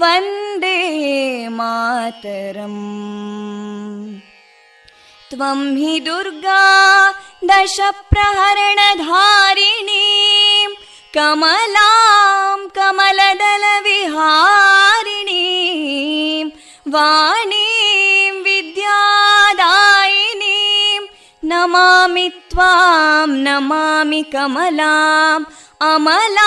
वन्दे मातरम् त्वं हि दुर्गा दशप्रहरणधारिणीं कमलां कमलदलविहारिणीं वाणीं विद्यादायिनीं नमामि त्वां नमामि कमलाम् अमलामतुलां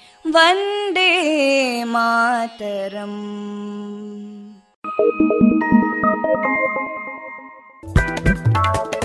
वन्दे मातरम् ಇಂದು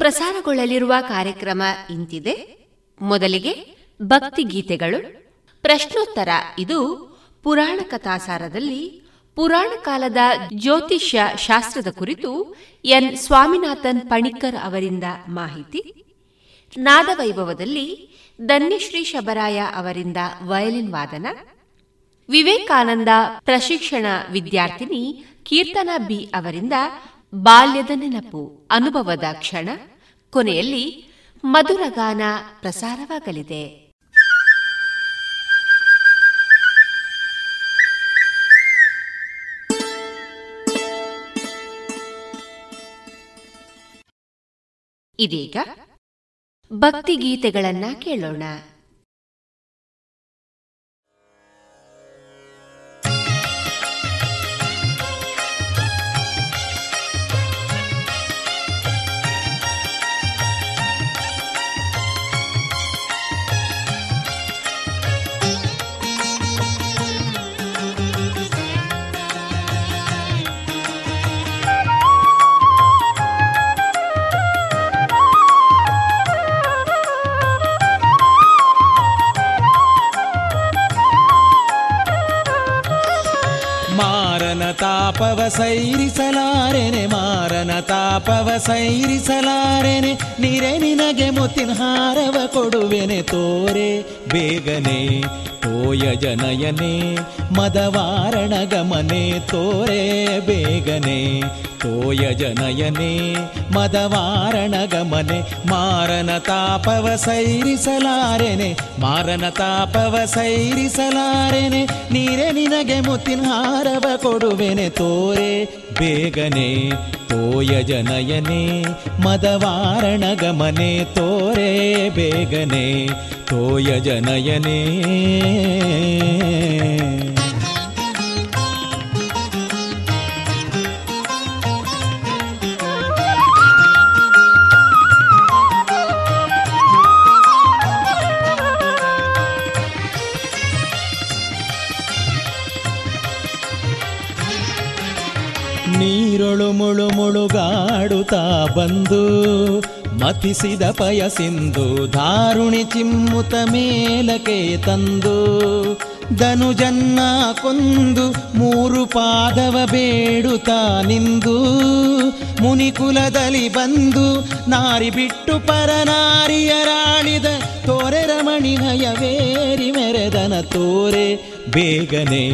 ಪ್ರಸಾರಗೊಳ್ಳಲಿರುವ ಕಾರ್ಯಕ್ರಮ ಇಂತಿದೆ. ಮೊದಲಿಗೆ ಭಕ್ತಿ ಗೀತೆಗಳು. ಪ್ರಶ್ನೋತ್ತರ ಇದು ಪುರಾಣ ಕಥಾಸಾರದಲ್ಲಿ ಪುರಾಣ ಕಾಲದ ಜ್ಯೋತಿಷ್ಯ ಶಾಸ್ತ್ರದ ಕುರಿತು ಎನ್. ಸ್ವಾಮಿನಾಥನ್ ಪಣಿಕರ್ ಅವರಿಂದ ಮಾಹಿತಿ. ನಾದವೈಭವದಲ್ಲಿ ಧನ್ಯಶ್ರೀ ಶಬರಾಯ ಅವರಿಂದ ವಯಲಿನ್ ವಾದನ. ವಿವೇಕಾನಂದ ಪ್ರಶಿಕ್ಷಣ ವಿದ್ಯಾರ್ಥಿನಿ ಕೀರ್ತನಾ ಬಿ ಅವರಿಂದ ಬಾಲ್ಯದ ನೆನಪು ಅನುಭವದ ಕ್ಷಣ ಕೊನೆಯಲ್ಲಿ ಮಧುರಗಾನ ಪ್ರಸಾರವಾಗಲಿದೆ. ಇದೀಗ ಭಕ್ತಿಗೀತೆಗಳನ್ನ ಕೇಳೋಣ. ತಾಪವ ಸೈರಿಸಲಾರೆನೆ ಮಾರನ ತಾಪವ ಸೈರಿಸಲಾರೆನೆ ನಿರೆ ನಿನಗೆ ಮುತ್ತಿನ ಹಾರವ ಕೊಡುವೆನೆ ತೋರೆ ಬೇಗನೆ ತೋಯ ಜನಯನೆ. ಮದವಾರಣ ಗಮನೆ ತೋರೆ ಬೇಗನೆ, ತೋಯ ಜನಯನೆ ಮದವಾರಣ ಗಮನೆ ಮಾರನ ತಾಪವ ಸೈರಿಸಲಾರೆನೆ, ಮಾರನ ತಾಪವ ಸೈರಿಸಲಾರೆನೆ, ನೀರೆ ನಿನಗೆ ಮುತ್ತಿನ ಹಾರವ ಕೊಡುವೆನೆ, ತೋರೆ ಬೇಗನೆ, ತೋಯ ಜನಯನೆ ಮದವಾರಣ ಗಮನೆ ತೋರೆ ಬೇಗನೆ, ತೋಯ ಜನಯನೇ. ನೀರೊಳು ಮುಳು ಮುಳುಗಾಡುತ್ತಾ ಬಂದು ಮತಿಸಿದ ಪಯಸಿಂದು ಧಾರುಣಿ ಚಿಮ್ಮುತ ಮೇಲಕ್ಕೆ ತಂದು ಧನುಜನ್ನ ಕೊಂದು ಮೂರು ಪಾದವ ಬೇಡುತ್ತಾ ನಿಂದು ಮುನಿಕುಲದಲ್ಲಿ ಬಂದು ನಾರಿ ಬಿಟ್ಟು ಪರನಾರಿಯರಾಳಿದ ತೋರೆ ರಮಣಿ ನಯವೇರಿ ಮೆರೆದನ ತೋರೆ ಬೇಗನೆ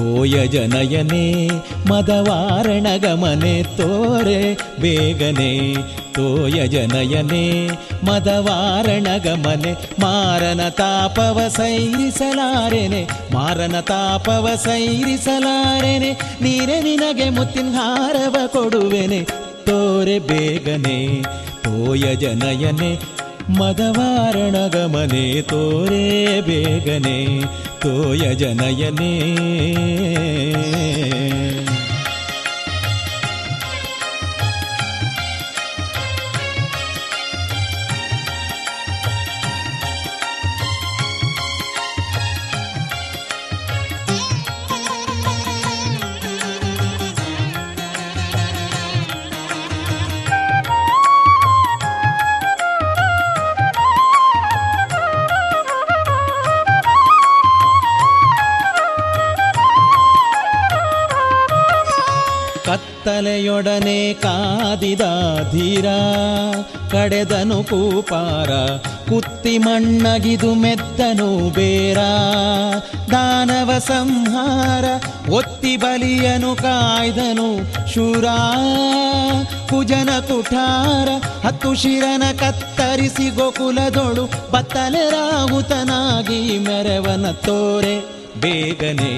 ತೋಯ ಜನಯನೆ, ಮದವಾರಣ ಗಮನೆ ತೋರೆ ಬೇಗನೆ ತೋಯ ಜನಯನೆ, ಮದವಾರಣ ಗಮನೆ, ಮಾರನ ತಾಪವ ಸೈರಿಸಲಾರೆನೆ, ಮಾರನ ತಾಪವ ಸೈರಿಸಲಾರೆನೆ, ನೀರೆ ನಿನಗೆ ಮುತ್ತಿನ ಹಾರವ ಕೊಡುವೆನೆ, ತೋರೆ ಬೇಗನೆ ತೋಯ ಜನಯನೆ ಮದವಾರಣ ಗಮನೆ ತೋರೆ ಬೇಗನೆ ತೋಯ ಜನಯನೇ ಕತ್ತಲೆಯೊಡನೆ ಕಾದಿದ ಧೀರ, ಕಡೆದನು ಕೂಪಾರ, ಕುತ್ತಿ ಮಣ್ಣಗಿದು ಮೆತ್ತನು ಬೇರ. ದಾನವ ಸಂಹಾರ, ಒತ್ತಿ ಬಲಿಯನು ಕಾಯ್ದನು ಶೂರ. ಕುಜನ ಕುಠಾರ, ಹತ್ತು ಶಿರನ ಕತ್ತರಿಸಿ ಗೋಕುಲದೊಳು ಬತ್ತಲೆ ರಾಹುತನಾಗಿ ಮೆರವನ ತೋರೆ, ಬೇಗನೆ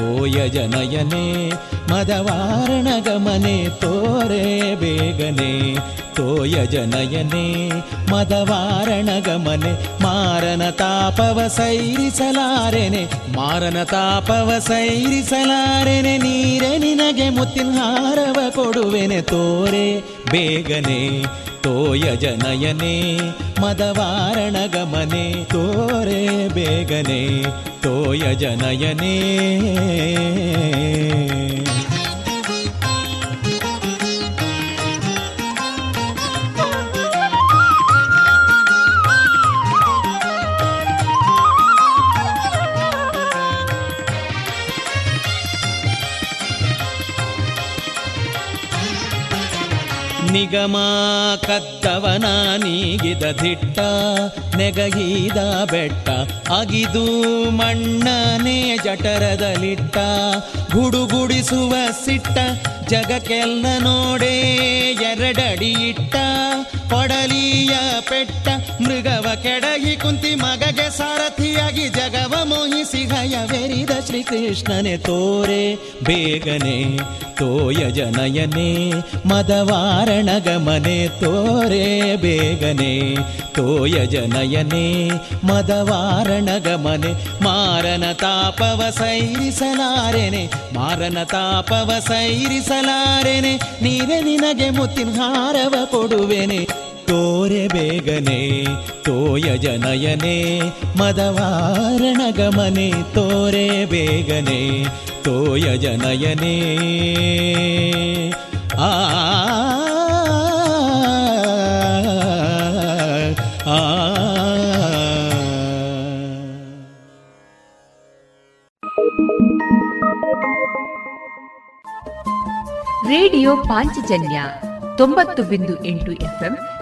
ತೋಯ ಜನಯನೆ, ಮದವಾರಣ ಗಮನೆ, ತೋರೆ ಬೇಗನೆ. ತೋಯ ಜನಯನೆ, ಮದವಾರಣ ಗಮನೆ, ಮಾರನ ತಾಪವ ಸೈರಿಸಲಾರೆನೆ, ಮಾರನ ತಾಪವ ಸೈರಿಸಲಾರೆನೆ, ನೀರೆ ನಿನಗೆ ಮುತ್ತಿನ ಹಾರವ ಕೊಡುವೆನೆ, ತೋರೆ ಬೇಗನೆ. ತೋಯ ಜನಯನೆ ಮದವಾರಣ ಗಮನೆ ತೋರೆ ಬೇಗನೆ ತೋಯ ಜನಯನೇ. ನಿಗಮ, ಕದ್ದವನ ನೀಗಿದ ದಿಟ್ಟ ನೆಗಹಿದ ಬೆಟ್ಟ, ಅಗಿದು ಮಣ್ಣನೆ ಜಠರದಲಿಟ್ಟ, ಗುಡುಗುಡಿಸುವ ಸಿಟ್ಟ, ಜಗಕ್ಕೆಲ್ಲ ನೋಡೇ ಎರಡಡಿ ಇಟ್ಟ. ಕೊಡಲಿಯ ಪೆಟ್ಟ ಮೃಗವ ಕೆಡಗಿ ಕುಂತಿ ಮಗಗೆ ಸಾರಥಿಯಾಗಿ ಜಗವ ಮೋಹಿಸಿ ಹಯವೆರಿದ ಶ್ರೀಕೃಷ್ಣನೆ ತೋರೆ, ಬೇಗನೆ ತೋಯ ಜನಯನೆ, ಮದವಾರಣ ಗಮನೆ ತೋರೆ, ಬೇಗನೆ ತೋಯ ಜನಯನೆ, ಮದವಾರಣ ಗಮನೆ, ಮಾರನ ತಾಪವ ಸೈರಿಸಲಾರೆನೆ, ಮಾರನ ತಾಪವ ಸೈರಿಸಲಾರೆನೆ ನೀರೆ ನಿನಗೆ ಮುತ್ತಿನ ಹಾರವ ಕೊಡುವೆನೆ. ತೋರೆ ಬೇಗನೆ ತೋಯ ಜನಯನೆ ಮದವಾರಣ ಗಮನೆ ತೋರೆ ಬೇಗನೆ ತೋಯ ಜನಯನೆ ಆ ಆ ರೇಡಿಯೋ ಪಾಂಚಜನ್ಯ ತೊಂಬತ್ತು ಬಿಂದು ಎಂಟು ಎಫ್ಎಂ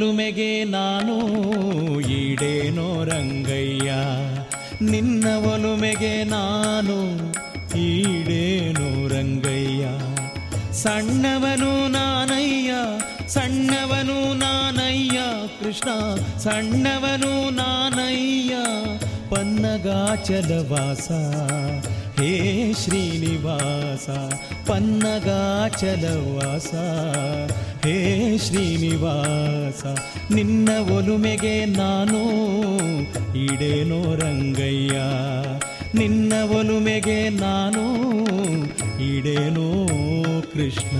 ಒಲುಮೆಗೆ ನಾನು ಈಡೇನೋ ರಂಗಯ್ಯ. ನಿನ್ನ ಒಲುಮೆಗೆ ನಾನು ಈಡೇನೋ ರಂಗಯ್ಯ. ಸಣ್ಣವನು ನಾನಯ್ಯ ಸಣ್ಣವನು ನಾನಯ್ಯ. ಕೃಷ್ಣ, ಸಣ್ಣವನು ನಾನಯ್ಯ. ಪನ್ನಗಾಚಲವಾಸ ಹೇ ಶ್ರೀನಿವಾಸ, ಪನ್ನಗಾಚಲವಾಸ. ಹೇ ಶ್ರೀನಿವಾಸ, ನಿನ್ನ ಒಲುಮೆಗೆ ನಾನು ಇಡೇನೋ ರಂಗಯ್ಯ. ನಿನ್ನ ಒಲುಮೆಗೆ ನಾನು ಇಡೇನೋ ಕೃಷ್ಣ.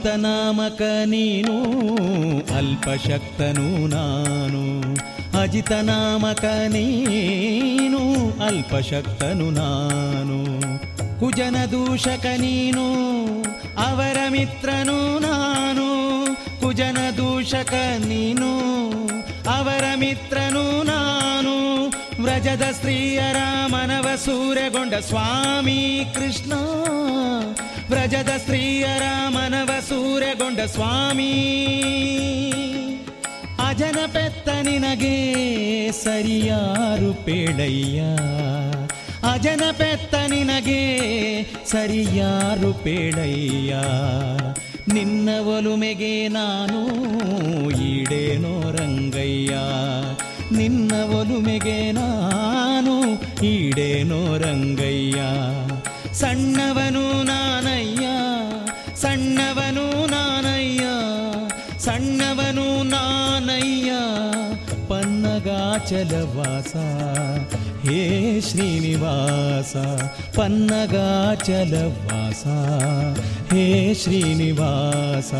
ಅಜಿತನಾಮಕ ನೀನು ಅಲ್ಪಶಕ್ತನು ನಾನು. ಅಜಿತನಾಮಕ ನೀನು ಅಲ್ಪಶಕ್ತನು ನಾನು. ಕುಜನ ದೂಷಕ ನೀನು ಅವರ ಮಿತ್ರನು ನಾನು. ಕುಜನ ದೂಷಕ ನೀನು ಅವರ ಮಿತ್ರನು ನಾನು. ವ್ರಜದ ಸ್ತ್ರೀಯರ ಮನವ ಸೂರ್ಯಗೊಂಡ ಸ್ವಾಮಿ ಕೃಷ್ಣ ವ್ರಜದ ಸ್ತ್ರೀಯರ ಮನವ ಸೂರ್ಯಗೊಂಡ ಸ್ವಾಮಿ. ಅಜನ ಪೆತ್ತ ನಿನಗೆ ಸರಿಯಾರು ಪೇಡಯ್ಯ ಅಜನ ಪೆತ್ತ ನಿನಗೆ ಸರಿಯಾರು ಪೇಡಯ್ಯ ನಿನ್ನ ಒಲುಮೆಗೆ ನಾನು ಈಡೇನೋ ರಂಗಯ್ಯ. ನಿನ್ನ ಒಲುಮೆಗೆ ನಾನು ಈಡೇನೋ ರಂಗಯ್ಯ. ಸಣ್ಣವನು ಸಣ್ಣವನು ನಾನಯ್ಯ, ಪನ್ನಗಾಚಲವಾಸ. ಹೇ ಶ್ರೀನಿವಾಸ, ಪನ್ನಗಾಚಲವಾಸ. ಹೇ ಶ್ರೀನಿವಾಸ,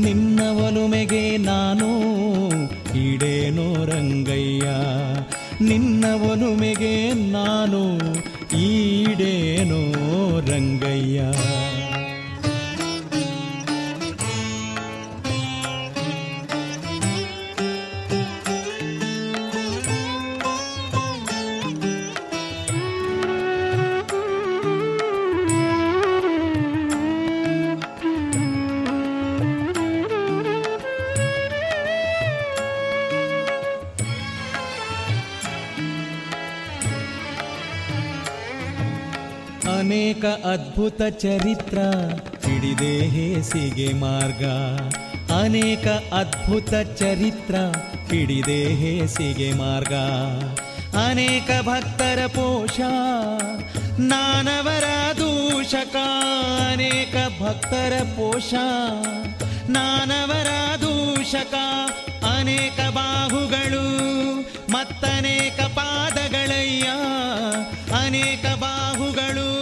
ನಿನ್ನ ಒಲುಮೆಗೆ ನಾನು ಈಡೇನೋ ರಂಗಯ್ಯ. ನಿನ್ನ ಒಲುಮೆಗೆ ನಾನು ಈಡೇನೋ ರಂಗಯ್ಯ. ಅನೇಕ ಅದ್ಭುತ ಚರಿತ್ರ, ಹಿಡಿದೆ ಹೇಸಿಗೆ ಮಾರ್ಗ. ಅನೇಕ ಅದ್ಭುತ ಚರಿತ್ರ, ಹಿಡಿದೆ ಹೇಸಿಗೆ ಮಾರ್ಗ. ಅನೇಕ ಭಕ್ತರ ಪೋಷ, ನಾನವರ ದೂಷಕ. ಅನೇಕ ಭಕ್ತರ ಪೋಷ, ನಾನವರ ದೂಷಕ. ಅನೇಕ ಬಾಹುಗಳು, ಮತ್ತನೇಕ ಪಾದಗಳಯ್ಯ. ಅನೇಕ ಬಾಹುಗಳು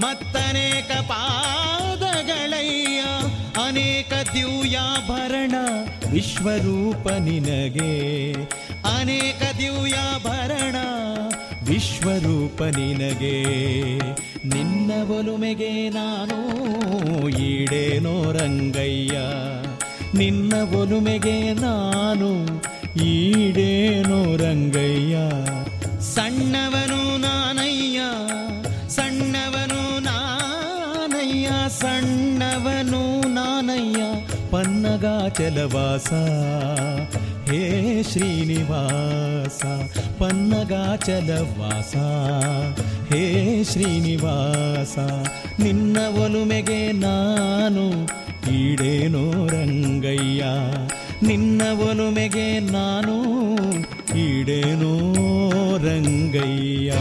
ಮತ್ತನೇಕ ಪಾದಗಳಯ್ಯ, ಅನೇಕ ದಿವ್ಯಾಭರಣ ವಿಶ್ವರೂಪ ನಿನಗೆ. ಅನೇಕ ದಿವ್ಯಾಭರಣ ವಿಶ್ವರೂಪ ನಿನಗೆ. ನಿನ್ನ ಒಲುಮೆಗೆ ನಾನು ಈಡೇನೋ ರಂಗಯ್ಯ. ನಿನ್ನ ಒಲುಮೆಗೆ ನಾನು ಈಡೇನೋ ರಂಗಯ್ಯ. ಸಣ್ಣವನು ನಾನಯ್ಯ, ಸಣ್ಣವನು ಸಣ್ಣವನು ನಾನಯ್ಯ ಪನ್ನಗಾಚಲವಾಸ ಹೇ ಶ್ರೀನಿವಾಸ ಪನ್ನಗಾಚಲವಾಸ ಹೇ ಶ್ರೀನಿವಾಸ, ನಿನ್ನ ಒಲುಮೆಗೆ ನಾನು ಈಡೇನೋ ರಂಗಯ್ಯ. ನಿನ್ನ ಒಲುಮೆಗೆ ನಾನು ಈಡೇನೋ ರಂಗಯ್ಯ.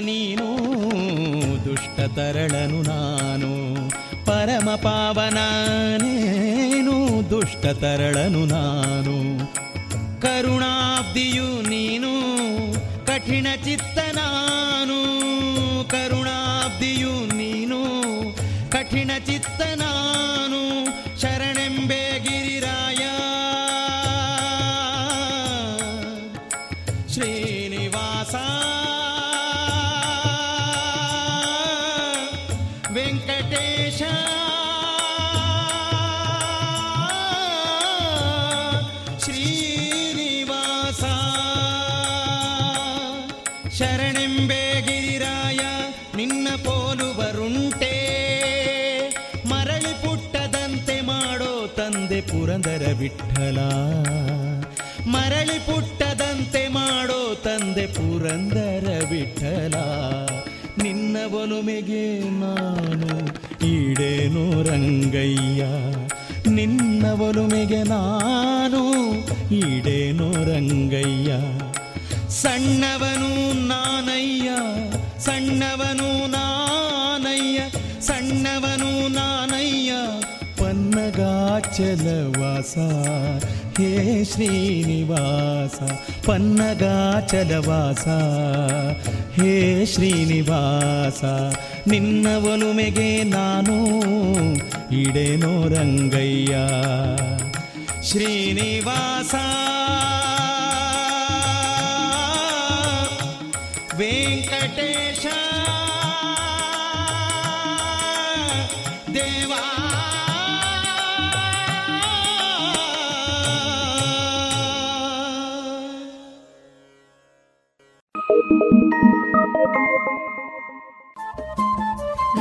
ನೀನು, ದುಷ್ಟ ತರಳನು ನಾನು. ಪರಮ ಪಾವನ ನೀನು, ದುಷ್ಟ ತರಳನು ನಾನು. ಕರುಣಾಬ್ದಿಯು ನೀನು, ಕಠಿಣ ಚಿತ್ತ ನಾನು. ಕರುಣಾಬ್ದಿಯು ನೀನು, ಕಠಿಣ ಚಿತ್ತ ವಿಠಲ. ಮರಳಿ ಪುಟ್ಟದಂತೆ ಮಾಡೋ ತಂದೆ ಪುರಂದರ ವಿಠಲ. ನಿನ್ನ ಒಲುಮೆಗೆ ನಾನು, ಈಡೇನು ರಂಗಯ್ಯ. ನಿನ್ನ ಒಲುಮೆಗೆ ನಾನು, ಈಡೇನು ರಂಗಯ್ಯ. ಸಣ್ಣವನು ನಾನಯ್ಯ ಸಣ್ಣವನು ನಾನಯ್ಯ ಸಣ್ಣವನು ನಾನಯ್ಯ. ಪನ್ನಗಾಚಲವಾಸ. ಹೇ ಶ್ರೀನಿವಾಸ ಪನ್ನಗಾಚಲವಾಸ. ಹೇ ಶ್ರೀನಿವಾಸ ನಿನ್ನ ಒಲುಮೆಗೆ ನಾನು ಇಡೇನೋ ರಂಗಯ್ಯ. ಶ್ರೀನಿವಾಸ ವೆಂಕಟೇಶ ದೇವಾ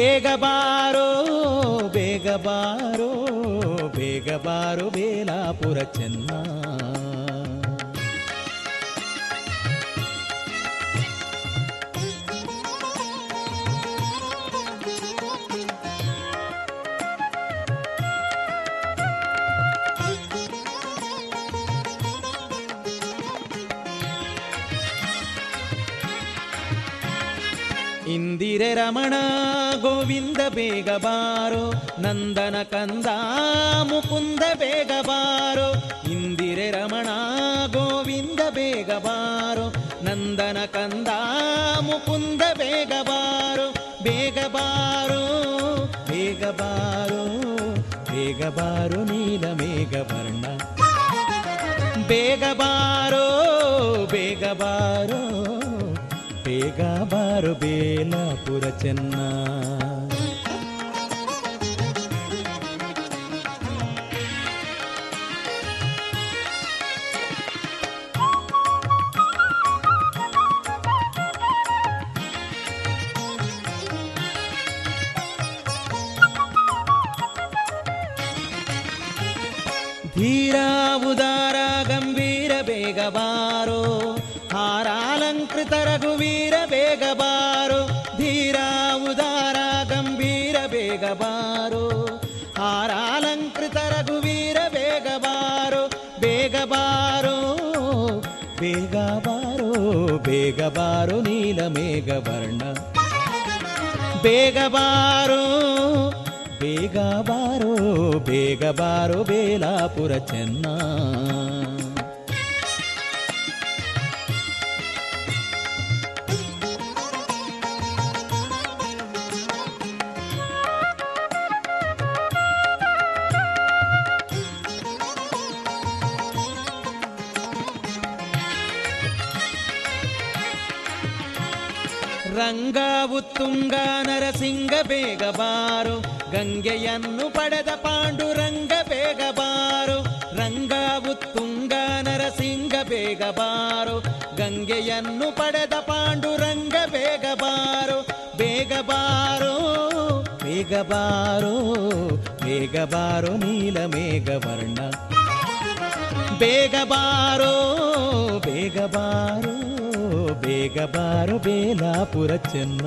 ಬೇಗ ಬಾರೋ ಬೇಗ ಬಾರೋ ಬೇಗ ಬಾರೋ ಬೇಲಾಪುರ ಚೆನ್ನ. ಇಂದಿರೆ ರಮಣ ಗೋವಿಂದ ಬೇಗ ಬಾರೋ, ನಂದನ ಕಂದ ಮುಕುಂದ ಬೇಗ ಬಾರೋ, ಇಂದಿರೆ ರಮಣ ಗೋವಿಂದ ಬೇಗ ಬಾರೋ, ನಂದನ ಕಂದ ಮುಕುಂದ ಬೇಗ ಬಾರೋ ಬೇಗ ಬಾರೋ ಬೇಗ ಬಾರೋ ಬೇಗ ಬಾರೋ ನೀಲ ಮೇಘ ವರ್ಣ. ಬೇಗ ಬಾರೋ ಬೇಗ ಬಾರೋ, ಬೇಗ ಬಾರು ಬೇಲಾಪುರ ಚೆನ್ನ. ಬೇಗ ಬಾರೋ ಹಾರಾಲಂಕೃತ ರಘುವೀರ ಬೇಗ ಬಾರೋ ಧೀರ ಉದಾರ ಗಂಭೀರ ಬೇಗ ಬಾರೋ ಹಾರಾಲಂಕೃತ ರಘುವೀರ ಬೇಗ ಬಾರೋ ಬೇಗ ಬಾರೋ ಬೇಗ ಬಾರೋ ಬೇಗ ಬಾರೋ ನೀಲ ಮೇಘ ವರ್ಣ ಬೇಗ ಬಾರೋ ಬೇಗ ಬಾರೋ ಬೇಗ ಬಾರೋ ಬೇಲಾಪುರ ಚೆನ್ನ ಉತ್ತುಂಗ ನರಸಿಂಗ ಬೇಗ ಬಾರೋ. ಗಂಗೆಯನ್ನು ಪಡೆದ ಪಾಂಡುರಂಗ ಬೇಗ ಬಾರೋ. ರಂಗ ತುಂಗ ನರಸಿಂಗ ಬೇಗ ಬಾರೋ. ಗಂಗೆಯನ್ನು ಪಡೆದ ಪಾಂಡುರಂಗ ಬೇಗ ಬಾರೋ. ಬೇಗ ಬಾರೋ ಬೇಗ ಬಾರೋ ಬೇಗ ಬಾರೋ ನೀಲ ಮೇಘವರ್ಣ ಬೇಗ ಬಾರೋ ಬೇಗ ಬಾರೋ. ಬೇಗ ಬಾರು ಬೇಲಾಪುರ ಚೆನ್ನ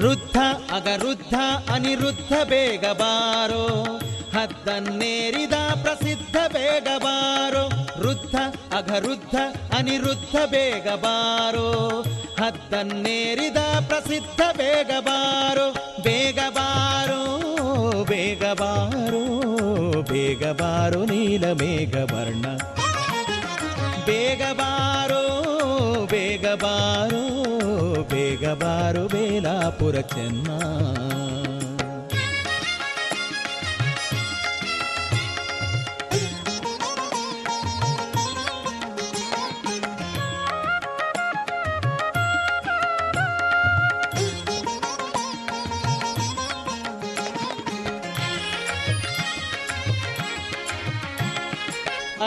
ರುದ್ಧ ಅಗರುದ್ಧ ಅನಿರುದ್ಧ ಬೇಗ ಬಾರೋ ಹದ್ದನ್ನೇರಿದ ಪ್ರಸಿದ್ಧ ಬೇಗ ಬಾರೋ ವೃದ್ಧ, ಅಗರುದ್ಧ, ಅನಿರುದ್ಧ ಬೇಗ ಬಾರೋ ಹದ್ದನ್ನೇರಿದ ಪ್ರಸಿದ್ಧ ಬೇಗ ಬಾರೋ ಬೇಗ ಬಾರೋ ಬೇಗ ಬಾರೋ ಬೇಗ ಬಾರೋ ನೀಲ ಮೇಘ ವರ್ಣ ಬೇಗ ಬಾರೋ ಬೇಲಾಪುರ ಚೆನ್ನ.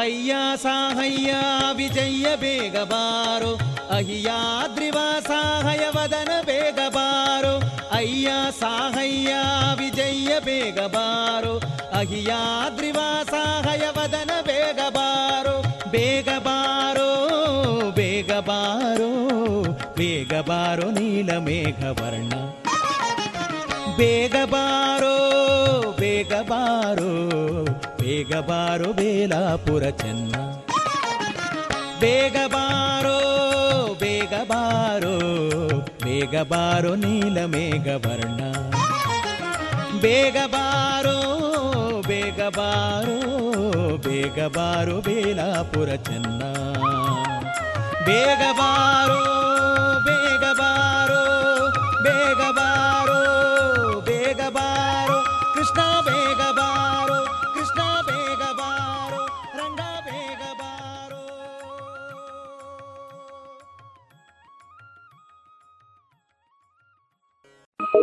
ಅಯ್ಯ, ಸಾಹಯ್ಯ ವಿಜಯ ಬೇಗ ಬಾರೋ. ಅಹಿಯಾದ್ರಿವ ಸಾಹಯ, ವದನ, ಬೇಗ ಬಾರೋ. ಅಯ್ಯ, ಸಾಹಯ್ಯ ವಿಜಯ ಬೇಗ ಬಾರೋ. ಅಹಿಯಾದ್ರಿವ ಸಾಹಯ, ವದನ, ಬೇಗ ಬಾರೋ. ಬೇಗ ಬಾರೋ ಬೇಗ ಬಾರೋ. ಬೇಗ ಬಾರೋ, ನೀಲ ಮೇಘ ವರ್ಣ ಬೇಗ ಬಾರೋ ಬೇಗ ಬಾರೋ ಬೇಗ ಬಾರೋ ಬೇಲಾಪುರ ಚೆನ್ನ ಬೇಗ ಬಾರೋ ಬೇಗ ಬಾರೋ ಬೇಗ ಬಾರೋ ನೀಲ ಮೇಘ ವರ್ಣ ಬೇಗ ಬಾರೋ ಬೇಗ ಬಾರೋ ಬೇಗ ಬಾರೋ ಬೇಲಾಪುರ ಚೆನ್ನ ಬೇಗ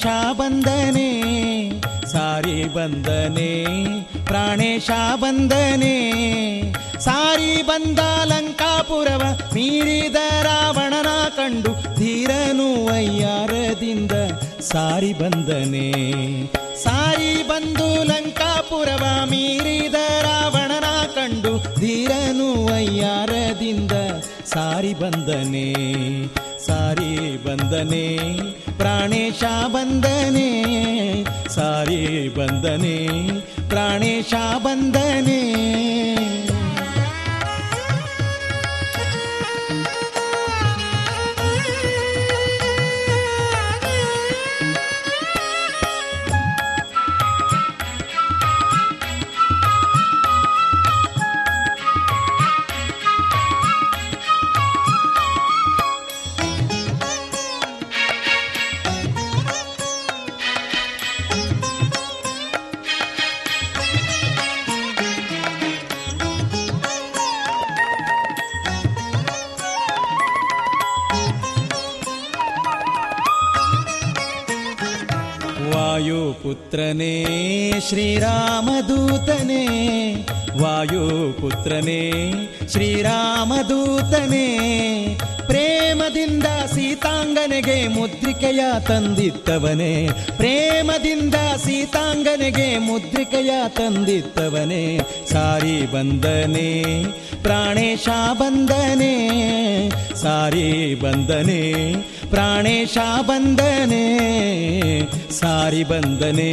ಪ್ರಾಣೇಶ ಬಂದನೆ ಸಾರಿ ಬಂದನೆ ಪ್ರಾಣೇಶ ಬಂದನೆ ಸಾರಿ ಬಂದ ಲಂಕಾಪುರವ ಮೀರಿದ ರಾವಣನ ಕಂಡು ಧೀರನು ಅಯ್ಯಾರದಿಂದ ಸಾರಿ ಬಂದನೆ ಸಾರಿ ಬಂದು ಲಂಕಾಪುರವ ಮೀರಿದ ರಾವಣನ ಕಂಡು ಧೀರನು ಅಯ್ಯಾರದಿಂದ ಸಾರಿ ಬಂದನೆ ಸಾರಿ ಬಂದನೆ ಪ್ರಾಣೇಶ ಬಂದನೆ ಸಾರಿ ಬಂದನೆ ಪ್ರಾಣೇಶ ಬಂದನೆ ಶ್ರೀರಾಮದೂತನೇ ವಾಯುಪುತ್ರನೇ ಶ್ರೀರಾಮದೂತನೇ, ಪ್ರೇಮದಿಂದ ಸೀತಾಂಗನೆಗೆ ಮುದ್ರಿಕೆಯ ತಂದಿತ್ತವನೇ ಪ್ರೇಮದಿಂದ ಸೀತಾಂಗನೆಗೆ ಮುದ್ರಿಕೆಯ ತಂದಿತ್ತವನೇ ಸಾರಿ ಬಂದನೆ, ಪ್ರಾಣೇಶ ಬಂದನೆ, ಸಾರಿ ಬಂದನೆ ಪ್ರಾಣೇಶ ಬಂದನೆ ಸಾರಿ ಬಂದನೆ.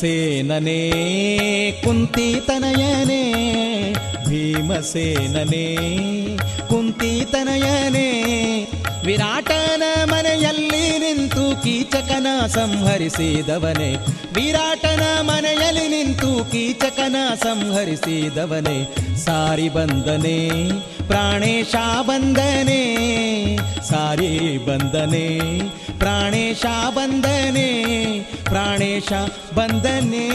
ಭೀಮಸೇನನೇ, ಕುಂತಿತನಯನೇ ಭೀಮಸೇನನೇ, ಕುಂತಿತನಯನೇ, ವಿರಾಟನ ಮನೆಯಲ್ಲಿ ನಿಂತು ಕೀಚಕನ ಸಂಹರಿಸಿದವನೆ, ವಿರಾಟನ ಮನೆಯಲ್ಲಿ ನಿಂತು ಕೀಚಕನ ಸಂಹರಿಸಿದವನೆ, ಸಾರಿ ಬಂದನೆ, ಪ್ರಾಣೇಶ ಬಂದನೆ, ಸಾರಿ ಬಂದನೆ ಪ್ರಾಣೇಶ ಬಂದನೆ ಪ್ರಾಣೇಶ ಬಂದನೆ.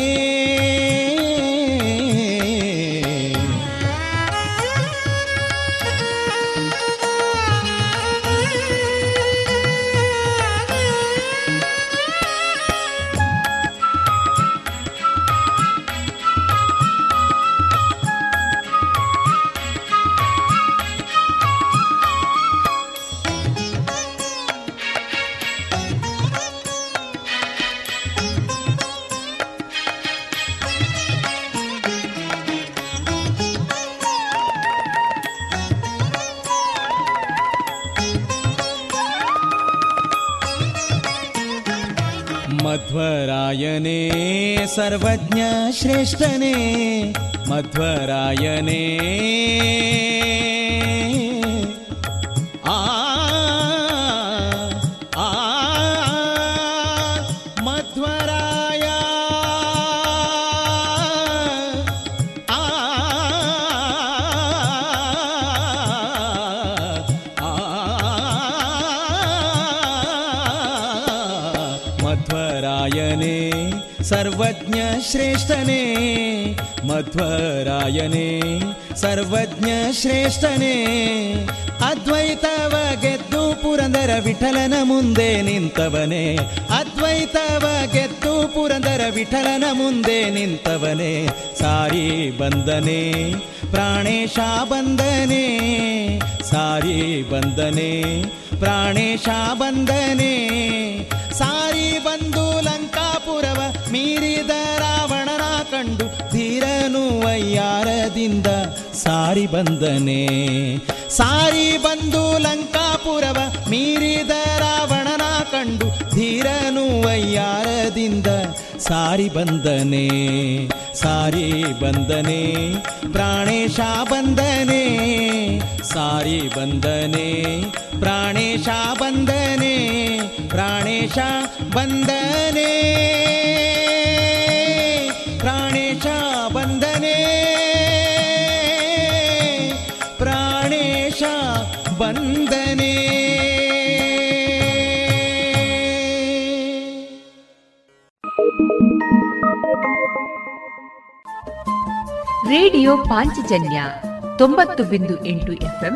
मध्वरायणे सर्वज्ञ श्रेष्ठने मध्वरायणे ಶ್ರೇಷ್ಠನೇ, ಮಧ್ವರಾಯನೇ, ಸರ್ವಜ್ಞ ಶ್ರೇಷ್ಠನೇ. ಅದ್ವೈತವ ಗೆದ್ದು ಪುರಂದರ ವಿಠಲನ ಮುಂದೆ ನಿಂತವನೇ. ಅದ್ವೈತವ ಗೆದ್ದು ಪುರಂದರ ವಿಠಲನ ಮುಂದೆ ನಿಂತವನೇ. ಸಾರಿ ಬಂದನೆ, ಪ್ರಾಣೇಶ ಬಂದನೆ. ಸಾರಿ ಬಂದನೆ, ಪ್ರಾಣೇಶ ಬಂದನೆ. ಲಂಕಾಪುರವ ಮೀರಿದ ರಾವಣನ ಕಂಡು ಧೀರನು ವಯ್ಯಾರದಿಂದ ಸಾರಿ ಬಂದನೆ. ಸಾರಿ ಬಂದು ಲಂಕಾಪುರವ ಮೀರಿದ ರಾವಣನ ಕಂಡು ಧೀರನು ವಯ್ಯಾರದಿಂದ ಸಾರಿ ಬಂದನೆ. ಸಾರಿ ಬಂದನೆ. ಪ್ರಾಣೇಶ ಬಂದನೆ. ಸಾರಿ ಬಂದನೆ. ಪ್ರಾಣೇಶ ಬಂದನೆ. ಪ್ರಾಣೇಶ ಬಂದನೆ ಪ್ರಾಣೇಶ ಬಂದನೆ ಪ್ರಾಣೇಶ ಬಂದನೆ ರೇಡಿಯೋ ಪಾಂಚಜನ್ಯ ತೊಂಬತ್ತು ಬಿಂದು ಎಂಟು ಎಫ್ಎಂ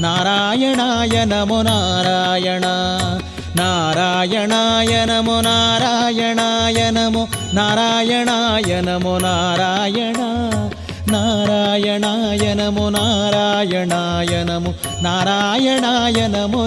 ನಮೋ ನಾರಾಯಣಾಯ ನಮೋ ನಾರಾಯಣ ನಾರಾಯಣಾಯ ನಮೋ ನಾರಾಯಣಾಯ ನಮೋ ನಾರಾಯಣಾಯ ನಮೋ ನಾರಾಯಣ ನಾರಾಯಣಾಯ ನಮೋ ನಾರಾಯಣಾಯ ನಮೋ ನಾರಾಯಣಾಯ ನಮೋ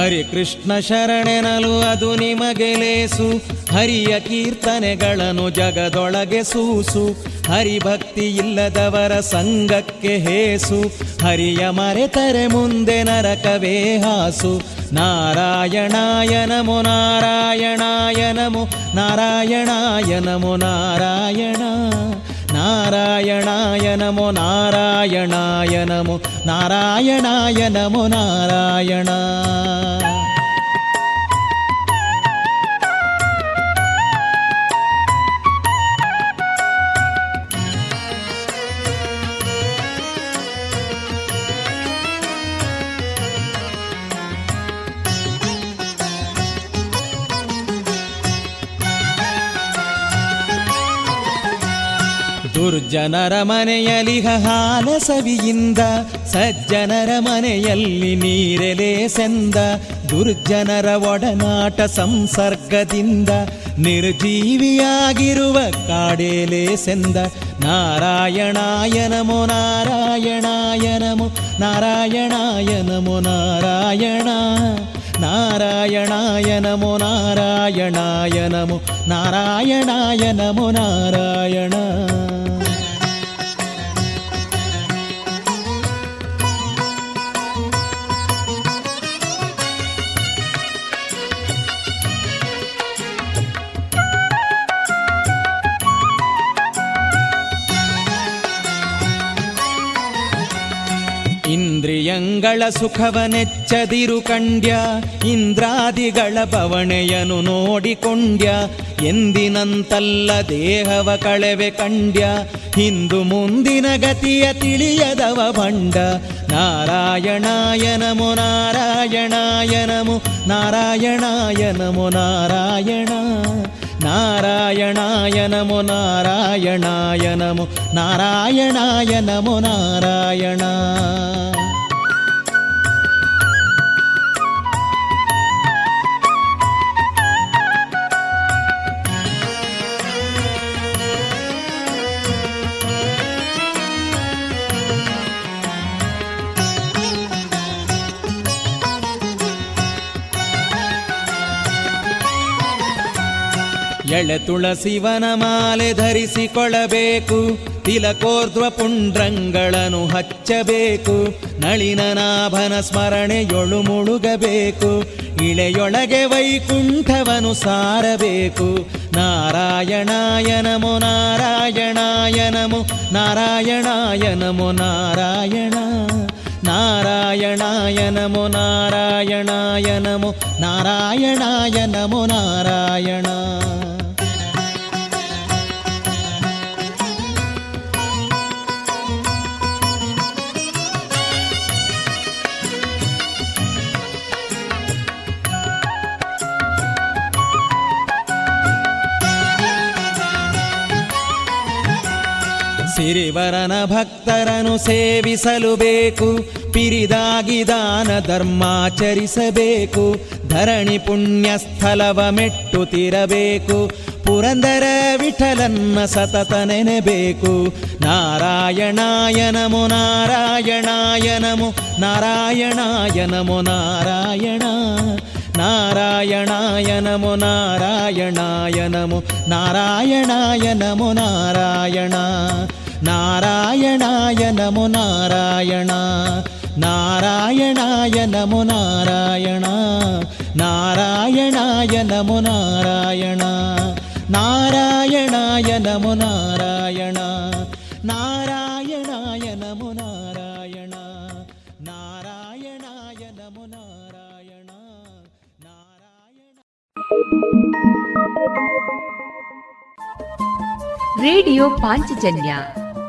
ಹರಿ ಕೃಷ್ಣ ಶರಣೆನಲು ಅದು ನಿಮಗೆ ಲೇಸು. ಹರಿಯ ಕೀರ್ತನೆಗಳನ್ನು ಜಗದೊಳಗೆ ಸೂಸು. ಹರಿಭಕ್ತಿ ಇಲ್ಲದವರ ಸಂಘಕ್ಕೆ ಹೇಸು. ಹರಿಯ ಮರೆತರೆ ಮುಂದೆ ನರಕವೇ ಹಾಸು. ನಾರಾಯಣಾಯ ನಮೋ ನಾರಾಯಣಾಯ ನಮೋ ನಾರಾಯಣಾಯ ನಾರಾಯಣ. ನಾರಾಯಣಾಯ ನಮೋ ನಾರಾಯಣಾಯ ನಮೋ ನಾರಾಯಣಾಯ ನಮೋ ನಾರಾಯಣ. ದುರ್ಜನರ ಮನೆಯಲ್ಲಿ ಹಾಲ ಸವಿಯಿಂದ, ಸಜ್ಜನರ ಮನೆಯಲ್ಲಿ ನೀರೆಲೆ ಸೆಂದ ದುರ್ಜನರ ಒಡನಾಟ ಸಂಸರ್ಗದಿಂದ, ನಿರ್ಜೀವಿಯಾಗಿರುವ ಕಾಡೇಲೆ ಸೆಂದ, ನಾರಾಯಣಾಯ ನಮೋ ನಾರಾಯಣಾಯ ನಮೋ ನಾರಾಯಣಾಯ ನಮೋ ನಾರಾಯಣ, ನಾರಾಯಣಾಯ ನಮೋ ನಾರಾಯಣಾಯ ನಾರಾಯಣಾಯ ನಾರಾಯಣ. ಇಂದ್ರಿಯಂಗಳ ಸುಖವನೆಚ್ಚದಿರು ಕಂಡ್ಯ, ಇಂದ್ರಾದಿಗಳ ಬವಣೆಯನು ನೋಡಿಕೊಂಡ್ಯ ಎಂದಿನಂತಲ್ಲ ದೇಹವ ಕಳೆವೆ ಕಂಡ್ಯ ಹಿಂದು ಮುಂದಿನ ಗತಿಯ ತಿಳಿಯದವ ಬಂಡ ನಾರಾಯಣಾಯ ನಮೋ ನಾರಾಯಣಾಯ ನಮೋ ನಾರಾಯಣಾಯ ನಾರಾಯಣ. ನಾರಾಯಣಾಯ ನಮೋ ನಾರಾಯಣಾಯ ನಮೋ ನಾರಾಯಣಾಯ ನಮೋ ನಾರಾಯಣ. ಎಳೆ ತುಳಸಿವನ ಮಾಲೆ ಧರಿಸಿಕೊಳ್ಳಬೇಕು. ತಿಲಕೋರ್ಧ್ವ ಪುಂಡ್ರಂಗಳನ್ನು ಹಚ್ಚಬೇಕು. ನಳಿನ ನಾಭನ ಸ್ಮರಣೆಯೊಳು ಮುಳುಗಬೇಕು. ಇಳೆಯೊಳಗೆ ವೈಕುಂಠವನು ಸಾರಬೇಕು. ನಾರಾಯಣಾಯನಮು ನಾರಾಯಣಾಯನಮು ನಾರಾಯಣಾಯ ನಮೋ ನಾರಾಯಣಾಯ ನಮೋ ನಾರಾಯಣ. ನಾರಾಯಣಾಯನಮು ನಾರಾಯಣಾಯನಮು ನಾರಾಯಣಾಯನಮು ನಾರಾಯಣಾಯ ನಮೋ ನಾರಾಯಣ. ಸಿರಿವರನ ಭಕ್ತರನು ಸೇವಿಸಲು ಬೇಕು. ಪಿರಿದಾಗಿ ದಾನ ಧರ್ಮಾಚರಿಸಬೇಕು. ಧರಣಿ ಪುಣ್ಯ ಸ್ಥಳವ ಮೆಟ್ಟುತ್ತಿರಬೇಕು ಪುರಂದರ ವಿಠಲನ್ನ ಸತತ ನೆನೆಬೇಕು. ನಾರಾಯಣಾಯ ನಮೋ ನಾರಾಯಣಾಯ ನಮೋ ನಾರಾಯಣ. ನಾರಾಯಣಾಯ ನಮೋ ನಾರಾಯಣಾಯ ನಮೋ ನಾರಾಯಣಾಯ ನಮೋ ನಾರಾಯಣ. ನಾರಾಯಣಾಯ ನಮೋ ನಾರಾಯಣ ನಾರಾಯಣಾಯ ನಮೋ ನಾರಾಯಣ ನಾರಾಯಣಾಯ ನಮೋ ನಾರಾಯಣ ನಾರಾಯಣಾಯ ನಮೋ ನಾರಾಯಣ ನಾರಾಯಣಾಯ ನಮೋ ನಾರಾಯಣ ನಾರಾಯಣಾಯ ನಮೋ ನಾರಾಯಣ ನಾರಾಯಣ ರೇಡಿಯೋ ಪಾಂಚಜನ್ಯ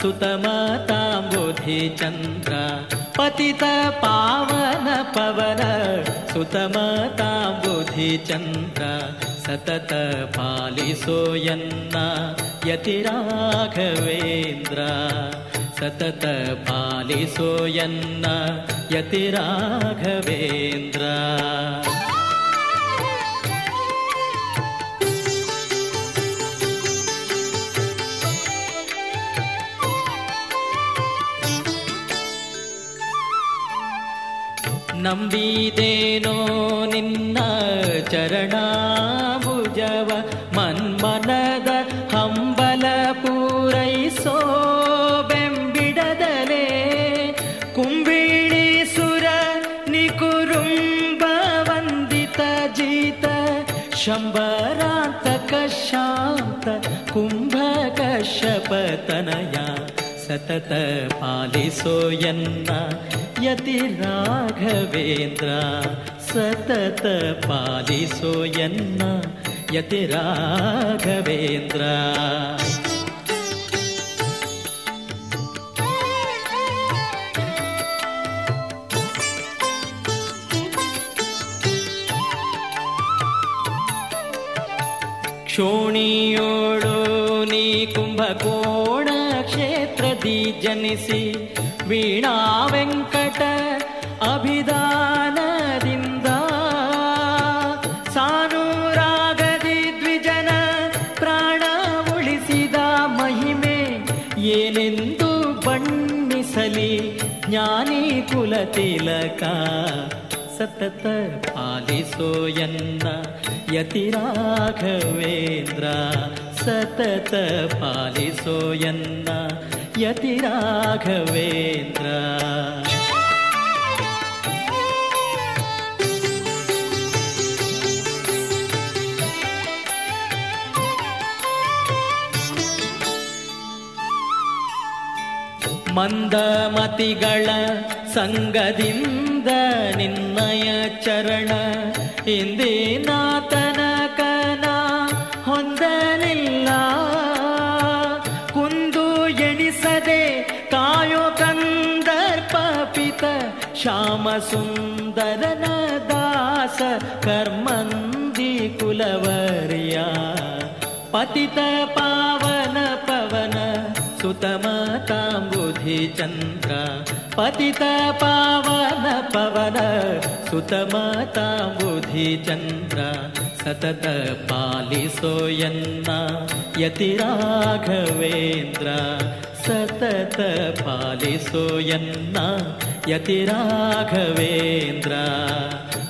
सुतमताम्बुधि चन्द्र पतित पावन पवन सुतमताम्बुधि चन्द्र सतत पालिसोयन्न यतिराघवेन्द्र सतत पालिसोयन्न यतिराघवेन्द्र ನಂಬಿದೇನೋ ನಿನ್ನ ಚರಣಾಭುಜವ ಮನ್ಮನದ ಹಂಬಲ ಪೂರೈಸೋ ಬೆಂಬಿಡದಲೇ ಕುಂಬಿಳಿ ಸುರ ನಿಕುರುಂಬ ವಂದಿತ ಜೀತ ಶಂಬರಾಂತಕ ಶಾಂತ ಕುಂಭಕ ಶಪತನಯ ಸತತ ಪಾಲಿಸೋ यति राघवेन्द्र सतत यन्न यति राघवेन्द्र। राघवेद्रा क्षोणियो कुम्भकोणक्षेत्रदी जनिषि ವೀಣಾ ವೆಂಕಟ ಅಭಿದಾನದಿಂದ ಸಾನುರಾಗದಿ ದ್ವಿಜನ ಪ್ರಾಣ ಉಳಿಸಿದ ಮಹಿಮೆ ಏನೆಂದು ಬಣ್ಣಿಸಲಿ ಜ್ಞಾನಿ ಕುಲ ತಿಲಕ. ಸತತ ಪಾಲಿಸೋ ಎನ್ನ ಯತಿ ರಾಘವೇಂದ್ರ ಸತತ ಪಾಲಿಸೋ ಎನ್ನ ಯತಿ ರಾಘವೇಂದ್ರ ಮಂದಮತಿಗಳ ಸಂಗದಿಂದ ನಿನ್ನಯ ಚರಣ ಇಂದಿನಾತನ सत्कर्मी कुलवर्या पतितपावनपवन सुत माता बुधिचन्द्रा पतितपावनपवन सुत माता बुधिचन्द्रा सतत पालिसो यन्ना यति राघवेन्द्रा सतत पालिसोयन्ना यति राघवेन्द्रा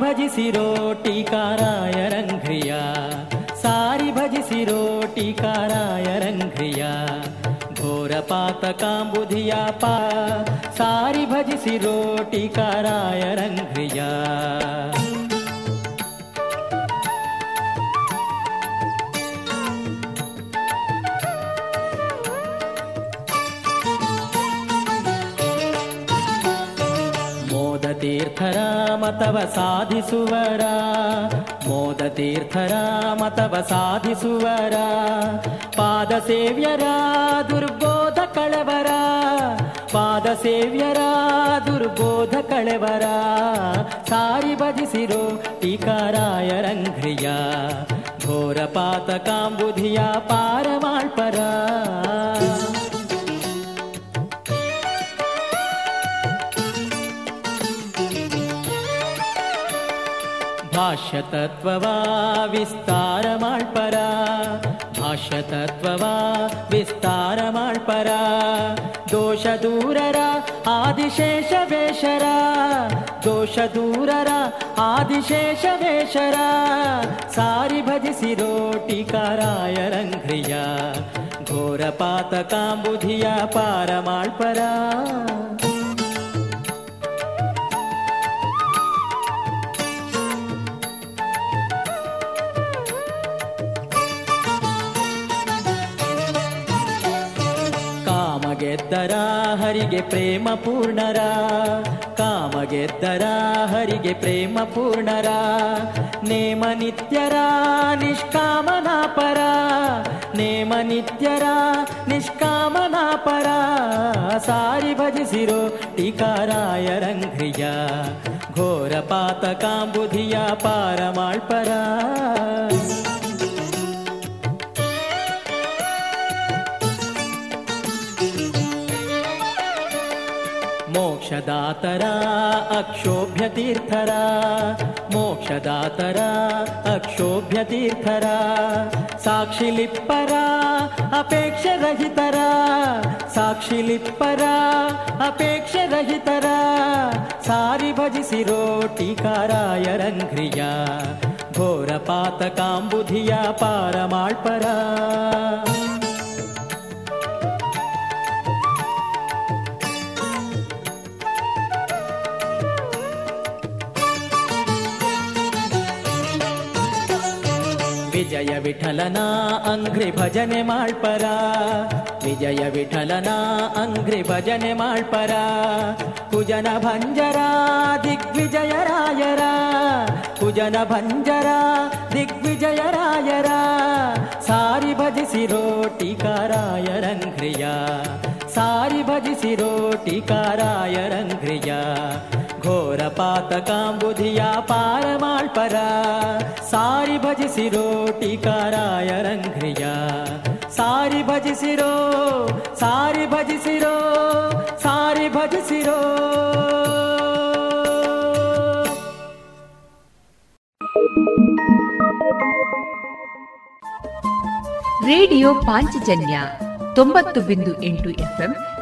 भजसि रोटिकाराय रङ्घ्रिया। सारि भजसि रोटिकाराय रङ्घ्रिया। घोरपातकाम्बुधिया पा। सारि भजसि रोटिकाराय रङ्घ्रिया। ತೀರ್ಥರ ಮತವ ಸಾಧಿಸುವರ. ಮೋದ ತೀರ್ಥರ ಮತವ ಸಾಧಿಸುವರ. ಪಾದ ಸೇವ್ಯರ ದುರ್ಬೋಧ ಕಳವರ. ಪಾದ ಸೇವ್ಯರ ದುರ್ಬೋಧ ಕಳವರ. ಸಾರಿ ಭಜಿಸಿರೋ ಟೀಕಾರಾಯ ರಂಘ್ರಿಯ ಘೋರ ಪಾತಕಾಂಬುಧಿಯ ಪಾರಮಾಳ್ಪರ. भाष्यतत्त्ववा विस्तारमाल्परा। भाष्यतत्त्ववा विस्तार दोषदूररा आदिशेषवेशरा दोषदूररा आदिशेषवेशरा सारि भजसिरोटिकार्रिया घोरपात घोरपातकाम्बुधिया पारमाल्परा। ಗೆದ್ದರ ಹರಿಗೆ ಪ್ರೇಮ ಪೂರ್ಣರ, ಕಾಮಗೆದ್ದರ ಹರಿಗೆ ಪ್ರೇಮ ಪೂರ್ಣರ. ನೇಮ ನಿತ್ಯರ ನಿಷ್ಕಾಮನಾಪರ ನೇಮ ನಿತ್ಯರ ನಿಷ್ಕಾಮನಾಪರ ಸಾರಿ ಭಜಿಸಿರೋ ಟೀಕಾರಾಯರಂಘ್ರಿಯ ಘೋರ ಪಾತಕಾಂಬುಧಿಯ ಪಾರಮಾಳ್ಪರ ಮೋಕ್ಷದಾತರ ಅಕ್ಷೋಭ್ಯ ತೀರ್ಥರ, ಮೋಕ್ಷದಾತರ ಅಕ್ಷೋಭ್ಯ ತೀರ್ಥರ, ಸಾಕ್ಷಿಲಿಪ್ಪರ ಅಪೇಕ್ಷರಹಿತರ ಸಾಕ್ಷಿಲಿಪ್ಪರ ಅಪೇಕ್ಷರಹಿತರ ಸಾರಿ ಭಜಿಸಿರೋ ಟೀಕಾರಾಯರಂಘ್ರಿಯ ಘೋರ ಪಾತಕಾಂಬುಧಿಯ ಪಾರಮಾಳ್ಪರ. ವಿಜಯ ವಿಠಲನ ಅಂಗ್ರಿ ಭಜನೆ ಮಾಳ್ಪರ ವಿಜಯ ವಿಠಲನ ಅಂಗ್ರಿ ಭಜನೆ ಮಾಳ್ಪರ ಕುಜನ ಭಂಜರ ದಿಗ್ವಿಜಯರಾಯರ ಕುಜನ ಭಂಜರ ದಿಗ್ವಿಜಯರಾಯರ ಸಾರಿ ಭಜಿಸಿರೋ ಟೀಕಾರಾಯರಂಘ್ರಿಯ ಸಾರಿ ಭಜಿಸಿರೋ ಟೀಕಾರಾಯರಂಘ್ರಿಯ ಘೋರ ಪಾತಕಾಂಬುಧಿಯ ಪಾರಮಾಳ್ಪರ. ಸಾರಿ ಭಜಿಸಿರೋ ಟೀಕಾರಾಯರಂಘ್ರಿಯ ಸಾರಿ ಭಜಿಸಿರೋ ಸಾರಿ ಭಜಿಸಿರೋ ಸಾರಿ ಭಜಿಸಿರೋ ರೇಡಿಯೋ ಪಾಂಚಜನ್ಯ ತೊಂಬತ್ತು ಬಿಂದು ಎಂಟು ಎಫ್ಎಂ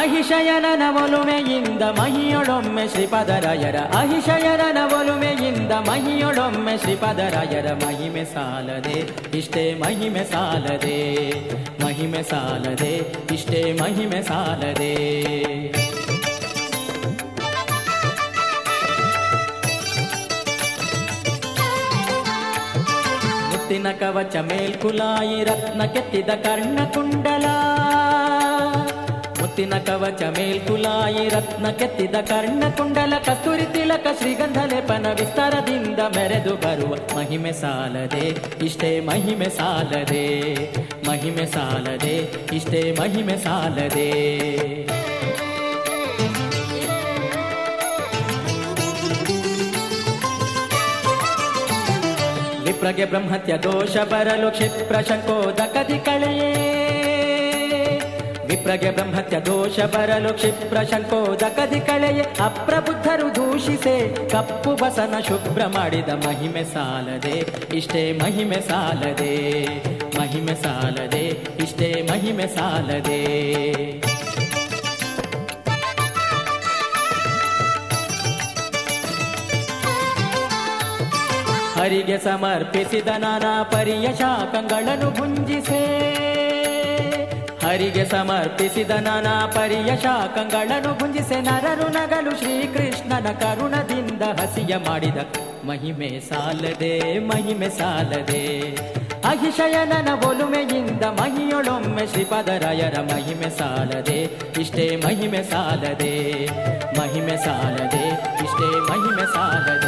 ಅಹಿಶಯನನ ಒಲುಮೆಯಿಂದ ಮಹಿಯೊಳೊಮ್ಮೆ ಶ್ರೀಪದರಾಯರ ಅಹಿಶಯನನ ಒಲುಮೆಯಿಂದ ಮಹಿಯೊಳೊಮ್ಮೆ ಶ್ರೀಪದರಾಯರ ಮಹಿಮೆ ಸಾಲದೆ, ಇಷ್ಟೇ ಮಹಿಮೆ ಸಾಲದೆ ಮಹಿಮೆ ಸಾಲದೆ, ಇಷ್ಟೇ ಮಹಿಮೆ ಸಾಲದೆ. ಮುತ್ತಿನ ಕವಚ ಮೇಲ್ಕುಲಾಯಿ ರತ್ನ ಕೆತ್ತಿದ ಕರ್ಣಕುಂಡಲ ಮುತ್ತಿನ ಕವಚ ಮೇಲ್ಕುಲಾಯಿ ರತ್ನ ಕೆತ್ತಿದ ಕರ್ಣಕುಂಡಲ ಕಸ್ತೂರಿ ತಿಲಕ ಶ್ರೀಗಂಧ ಲೇಪನ ವಿಸ್ತಾರದಿಂದ ಮೆರೆದು ಬರುವ ಮಹಿಮೆ ಸಾಲದೆ, ಇಷ್ಟೇ ಮಹಿಮೆ ಸಾಲದೆ ಮಹಿಮೆ ಸಾಲದೆ, ಇಷ್ಟೇ ಮಹಿಮೆ ಸಾಲದೆ. ವಿಪ್ರಗೆ ಬ್ರಹ್ಮತ್ಯ ದೋಷ ಬರಲು ಕ್ಷಿಪ್ರ ಶಂಕೋದಕದಿ ಕಳೆಯೇ. ವಿಪ್ರಗೆ ಬ್ರಹ್ಮತ್ಯ ದೋಷ ಬರಲು ಕ್ಷಿಪ್ರ ಶಂಕೋದಕದಿ ಕಳೆಯೆ ಅಪ್ರಬುದ್ಧರು ದೂಷಿಸೆ ಕಪ್ಪು ಬಸನ ಶುಭ್ರ ಮಾಡಿದ ಮಹಿಮೆ ಸಾಲದೆ, ಇಷ್ಟೇ ಮಹಿಮೆ ಸಾಲದೆ ಮಹಿಮೆ ಸಾಲದೆ, ಇಷ್ಟೇ ಮಹಿಮೆ ಸಾಲದೆ. ಹರಿಗೆ ಸಮರ್ಪಿಸಿದ ನಾನಾ ಪರಿಯ ಶಾಖಗಳನ್ನು ಭುಂಜಿಸೆ ಹರಿಗೆ ಸಮರ್ಪಿಸಿದ ನಾನಾ ಪರಿಯ ಶಾಖಗಳನ್ನು ಗುಂಜಿಸೆ ನರರು ನಗಲು ಶ್ರೀಕೃಷ್ಣನ ಕರುಣದಿಂದ ಹಸಿಯ ಮಾಡಿದ. ಮಹಿಮೆ ಸಾಲದೆ ಮಹಿಮೆ ಸಾಲದೆ. ಅಹಿಶಯನನ ಒಲುಮೆಯಿಂದ ಮಹಿಯೊಳೊಮ್ಮೆ ಶ್ರೀಪದರಾಯರ ಮಹಿಮೆ ಸಾಲದೆ, ಇಷ್ಟೇ ಮಹಿಮೆ ಸಾಲದೆ ಮಹಿಮೆ ಸಾಲದೆ, ಇಷ್ಟೇ ಮಹಿಮೆ ಸಾಲದೆ.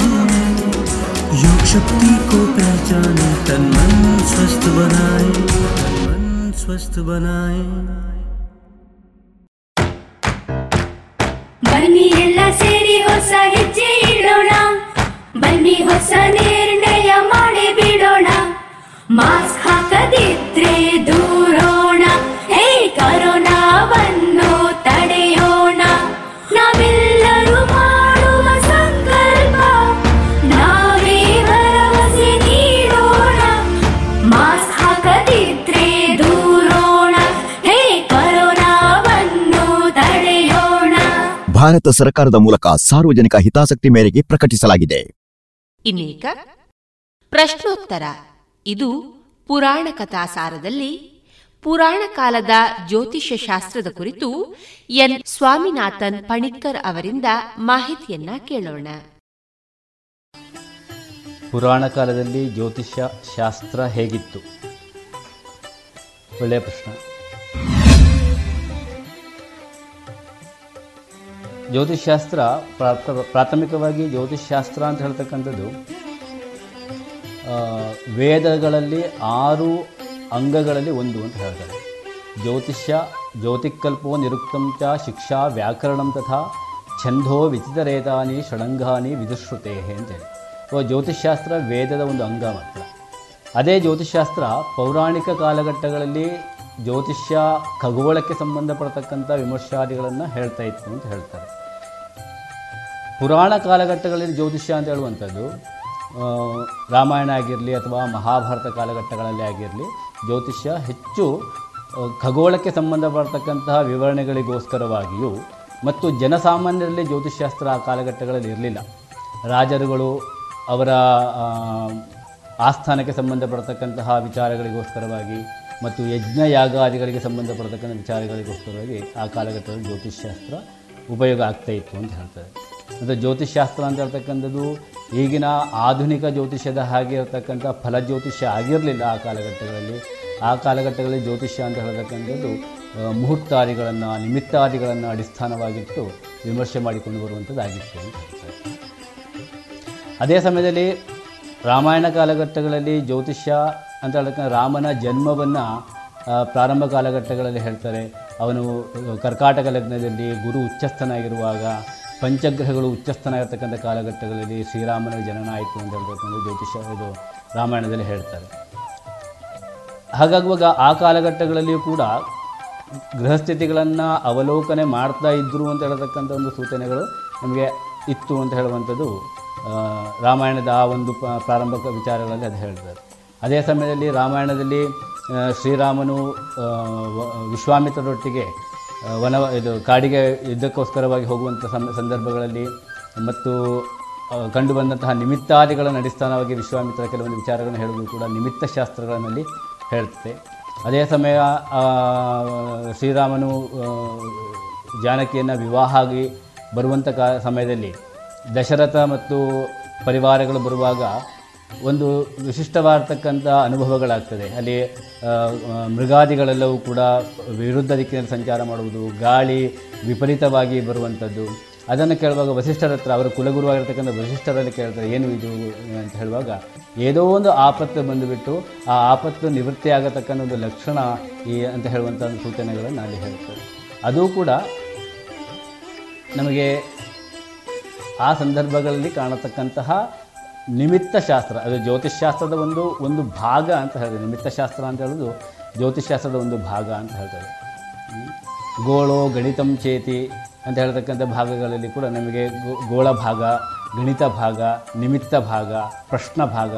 योग शक्ति को पहचाने तन मन स्वस्थ बनाए तन मन स्वस्थ बनाए ಬನ್ನಿ ಎಲ್ಲ ಸೇರಿ ಹೊಸ ಹೆಜ್ಜೆ ಇಡೋಣ ಬನ್ನಿ ಹೊಸ ನಿರ್ಣಯ ಮಾಡಿ ಬಿಡೋಣ ಮಾಸ್ಕ್ ಹಾಕದಿದ್ರೆ ದೂರೋಣ ಭಾರತ ಸರ್ಕಾರದ ಮೂಲಕ ಸಾರ್ವಜನಿಕ ಹಿತಾಸಕ್ತಿ ಮೇರೆಗೆ ಪ್ರಕಟಿಸಲಾಗಿದೆ. ಇನ್ನೀಗ ಪ್ರಶ್ನೋತ್ತರ. ಇದು ಪುರಾಣ ಕಥಾಸಾರದಲ್ಲಿ ಪುರಾಣ ಕಾಲದ ಜ್ಯೋತಿಷ್ಯ ಶಾಸ್ತ್ರದ ಕುರಿತು ಎನ್. ಸ್ವಾಮಿನಾಥನ್ ಪಣಿಕ್ಕರ್ ಅವರಿಂದ ಮಾಹಿತಿಯನ್ನ ಕೇಳೋಣ. ಪುರಾಣ ಕಾಲದಲ್ಲಿ ಜ್ಯೋತಿಷ್ಯ ಶಾಸ್ತ್ರ ಹೇಗಿತ್ತು? ಒಳ್ಳೆಯ ಪ್ರಶ್ನೆ. ಜ್ಯೋತಿಷ್ಶಾಸ್ತ್ರ ಪ್ರಾಥ- ಪ್ರಾಥಮಿಕವಾಗಿ ಜ್ಯೋತಿಷಾಸ್ತ್ರ ಅಂತ ಹೇಳ್ತಕ್ಕಂಥದ್ದು ವೇದಗಳಲ್ಲಿ ಆರು ಅಂಗಗಳಲ್ಲಿ ಒಂದು ಅಂತ ಹೇಳ್ತಾರೆ. ಜ್ಯೋತಿಷ್ಯ, ಜ್ಯೋತಿಕಲ್ಪೋ ನಿರುಕ್ತಂ ಚ ಶಿಕ್ಷಾ ವ್ಯಾಕರಣಂ ತಥಾ ಛಂದೋ ವಿಚಿತರೇತಾನಿ ಷಡಂಗಾನಿ ವಿದುಶ್ರುತೆ ಅಂತೇಳಿ ಸೊ ಜ್ಯೋತಿಷಾಸ್ತ್ರ ವೇದದ ಒಂದು ಅಂಗ ಮಾತ್ರ. ಅದೇ ಜ್ಯೋತಿಷಾಸ್ತ್ರ ಪೌರಾಣಿಕ ಕಾಲಘಟ್ಟಗಳಲ್ಲಿ ಜ್ಯೋತಿಷ್ಯ ಖಗೋಳಕ್ಕೆ ಸಂಬಂಧಪಡತಕ್ಕಂಥ ವಿಮರ್ಶಾದಿಗಳನ್ನು ಹೇಳ್ತಾ ಅಂತ ಹೇಳ್ತಾರೆ. ಪುರಾಣ ಕಾಲಘಟ್ಟಗಳಲ್ಲಿ ಜ್ಯೋತಿಷ್ಯ ಅಂತ ಹೇಳುವಂಥದ್ದು ರಾಮಾಯಣ ಆಗಿರಲಿ ಅಥವಾ ಮಹಾಭಾರತ ಕಾಲಘಟ್ಟಗಳಲ್ಲಿ ಆಗಿರಲಿ, ಜ್ಯೋತಿಷ್ಯ ಹೆಚ್ಚು ಖಗೋಳಕ್ಕೆ ಸಂಬಂಧಪಡ್ತಕ್ಕಂತಹ ವಿವರಣೆಗಳಿಗೋಸ್ಕರವಾಗಿಯೂ ಮತ್ತು ಜನಸಾಮಾನ್ಯರಲ್ಲಿ ಜ್ಯೋತಿಷ್ಯಾಸ್ತ್ರ ಆ ಕಾಲಘಟ್ಟಗಳಲ್ಲಿ ಇರಲಿಲ್ಲ. ರಾಜರುಗಳು ಅವರ ಆಸ್ಥಾನಕ್ಕೆ ಸಂಬಂಧಪಡ್ತಕ್ಕಂತಹ ವಿಚಾರಗಳಿಗೋಸ್ಕರವಾಗಿ ಮತ್ತು ಯಜ್ಞ ಯಾಗಾದಿಗಳಿಗೆ ಸಂಬಂಧಪಡ್ತಕ್ಕಂಥ ವಿಚಾರಗಳಿಗೋಸ್ಕರವಾಗಿ ಆ ಕಾಲಘಟ್ಟದಲ್ಲಿ ಜ್ಯೋತಿಷ್ಯಾಸ್ತ್ರ ಉಪಯೋಗ ಆಗ್ತಾ ಅಂತ ಹೇಳ್ತಾರೆ. ಮತ್ತು ಜ್ಯೋತಿಷ್ಶಾಸ್ತ್ರ ಅಂತ ಹೇಳ್ತಕ್ಕಂಥದ್ದು. ಈಗಿನ ಆಧುನಿಕ ಜ್ಯೋತಿಷ್ಯದ ಹಾಗೆ ಇರತಕ್ಕಂಥ ಫಲ ಜ್ಯೋತಿಷ್ಯ ಆಗಿರಲಿಲ್ಲ ಆ ಕಾಲಘಟ್ಟಗಳಲ್ಲಿ. ಆ ಕಾಲಘಟ್ಟಗಳಲ್ಲಿ ಜ್ಯೋತಿಷ್ಯ ಅಂತ ಹೇಳತಕ್ಕಂಥದ್ದು ಮುಹೂರ್ತಾದಿಗಳನ್ನು, ನಿಮಿತ್ತಾದಿಗಳನ್ನು ಅಡಿಸ್ಥಾನವಾಗಿಟ್ಟು ವಿಮರ್ಶೆ ಮಾಡಿಕೊಂಡು ಬರುವಂಥದ್ದಾಗಿತ್ತು ಅದೇ ಸಮಯದಲ್ಲಿ ರಾಮಾಯಣ ಕಾಲಘಟ್ಟಗಳಲ್ಲಿ ಜ್ಯೋತಿಷ್ಯ ಅಂತ ಹೇಳ್ತಕ್ಕಂಥ ರಾಮನ ಜನ್ಮವನ್ನು ಪ್ರಾರಂಭ ಕಾಲಘಟ್ಟಗಳಲ್ಲಿ ಹೇಳ್ತಾರೆ. ಅವನು ಕರ್ಕಾಟಕ ಲಗ್ನದಲ್ಲಿ ಗುರು ಉಚ್ಚಸ್ಥನಾಗಿರುವಾಗ ಪಂಚಗ್ರಹಗಳು ಉಚ್ಚಸ್ಥನಾಗಿರ್ತಕ್ಕಂಥ ಕಾಲಘಟ್ಟಗಳಲ್ಲಿ ಶ್ರೀರಾಮನ ಜನನ ಆಯಿತು ಅಂತ ಹೇಳ್ಬೇಕು ಅಂದರೆ ಜ್ಯೋತಿಷ, ಇದು ರಾಮಾಯಣದಲ್ಲಿ ಹೇಳ್ತಾರೆ. ಹಾಗಾಗುವಾಗ ಆ ಕಾಲಘಟ್ಟಗಳಲ್ಲಿಯೂ ಕೂಡ ಗೃಹಸ್ಥಿತಿಗಳನ್ನು ಅವಲೋಕನೆ ಮಾಡ್ತಾ ಇದ್ದರು ಅಂತ ಹೇಳತಕ್ಕಂಥ ಒಂದು ಸೂಚನೆಗಳು ನಮಗೆ ಇತ್ತು ಅಂತ ಹೇಳುವಂಥದ್ದು ರಾಮಾಯಣದ ಆ ಒಂದು ಪ್ರಾರಂಭಕ ವಿಚಾರಗಳಲ್ಲಿ ಅದು ಹೇಳ್ತಾರೆ. ಅದೇ ಸಮಯದಲ್ಲಿ ರಾಮಾಯಣದಲ್ಲಿ ಶ್ರೀರಾಮನು ವಿಶ್ವಾಮಿತ್ರರೊಟ್ಟಿಗೆ ವನ, ಇದು ಕಾಡಿಗೆ ಯುದ್ಧಕ್ಕೋಸ್ಕರವಾಗಿ ಹೋಗುವಂಥ ಸಂದರ್ಭಗಳಲ್ಲಿ ಮತ್ತು ಕಂಡುಬಂದಂತಹ ನಿಮಿತ್ತಾದಿಗಳ ಅಡಿಸ್ಥಾನವಾಗಿ ವಿಶ್ವಾಮಿತ್ರ ಕೆಲವೊಂದು ವಿಚಾರಗಳನ್ನು ಹೇಳುವುದು ಕೂಡ ನಿಮಿತ್ತ ಶಾಸ್ತ್ರಗಳಲ್ಲಿ ಹೇಳುತ್ತೆ. ಅದೇ ಸಮಯ ಶ್ರೀರಾಮನು ಜಾನಕಿಯನ್ನು ವಿವಾಹ ಆಗಿ ಬರುವಂಥ ಕಾ, ಸಮಯದಲ್ಲಿ ದಶರಥ ಮತ್ತು ಪರಿವಾರಗಳು ಬರುವಾಗ ಒಂದು ವಿಶಿಷ್ಟವಾಗಿರ್ತಕ್ಕಂಥ ಅನುಭವಗಳಾಗ್ತದೆ. ಅಲ್ಲಿ ಮೃಗಾದಿಗಳೆಲ್ಲವೂ ಕೂಡ ವಿರುದ್ಧ ದಿಕ್ಕಿನಲ್ಲಿ ಸಂಚಾರ ಮಾಡುವುದು, ಗಾಳಿ ವಿಪರೀತವಾಗಿ ಬರುವಂಥದ್ದು. ಅದನ್ನು ಕೇಳುವಾಗ ವಸಿಷ್ಠರ ಹತ್ರ, ಅವರ ಕುಲಗುರುವಾಗಿರ್ತಕ್ಕಂಥ ವಸಿಷ್ಠರಲ್ಲಿ ಕೇಳ್ತಾರೆ, ಏನು ಇದು ಅಂತ ಹೇಳುವಾಗ, ಏನೋ ಒಂದು ಆಪತ್ತು ಬಂದುಬಿಟ್ಟು, ಆ ಆಪತ್ತು ನಿವೃತ್ತಿ ಆಗತಕ್ಕಂಥ ಒಂದು ಲಕ್ಷಣ ಈ, ಅಂತ ಹೇಳುವಂಥ ಒಂದು ಸೂಚನೆಗಳನ್ನು ಅಲ್ಲಿ ಹೇಳ್ತಾರೆ. ಅದು ಕೂಡ ನಮಗೆ ಆ ಸಂದರ್ಭಗಳಲ್ಲಿ ಕಾಣತಕ್ಕಂತಹ ನಿಮಿತ್ತ ಶಾಸ್ತ್ರ ಅದು ಜ್ಯೋತಿಷ್ಶಾಸ್ತ್ರದ ಒಂದು ಒಂದು ಭಾಗ ಅಂತ ಹೇಳಿದೆ ನಿಮಿತ್ತ ಶಾಸ್ತ್ರ ಅಂತ ಹೇಳೋದು ಜ್ಯೋತಿಷ್ಶಾಸ್ತ್ರದ ಒಂದು ಭಾಗ ಅಂತ ಹೇಳ್ತಾರೆ ಗೋಳೋ ಗಣಿತಂ ಚೇತಿ ಅಂತ ಹೇಳ್ತಕ್ಕಂಥ ಭಾಗಗಳಲ್ಲಿ ಕೂಡ ನಮಗೆ ಗೋಳ ಭಾಗ, ಗಣಿತ ಭಾಗ, ನಿಮಿತ್ತ ಭಾಗ, ಪ್ರಶ್ನ ಭಾಗ,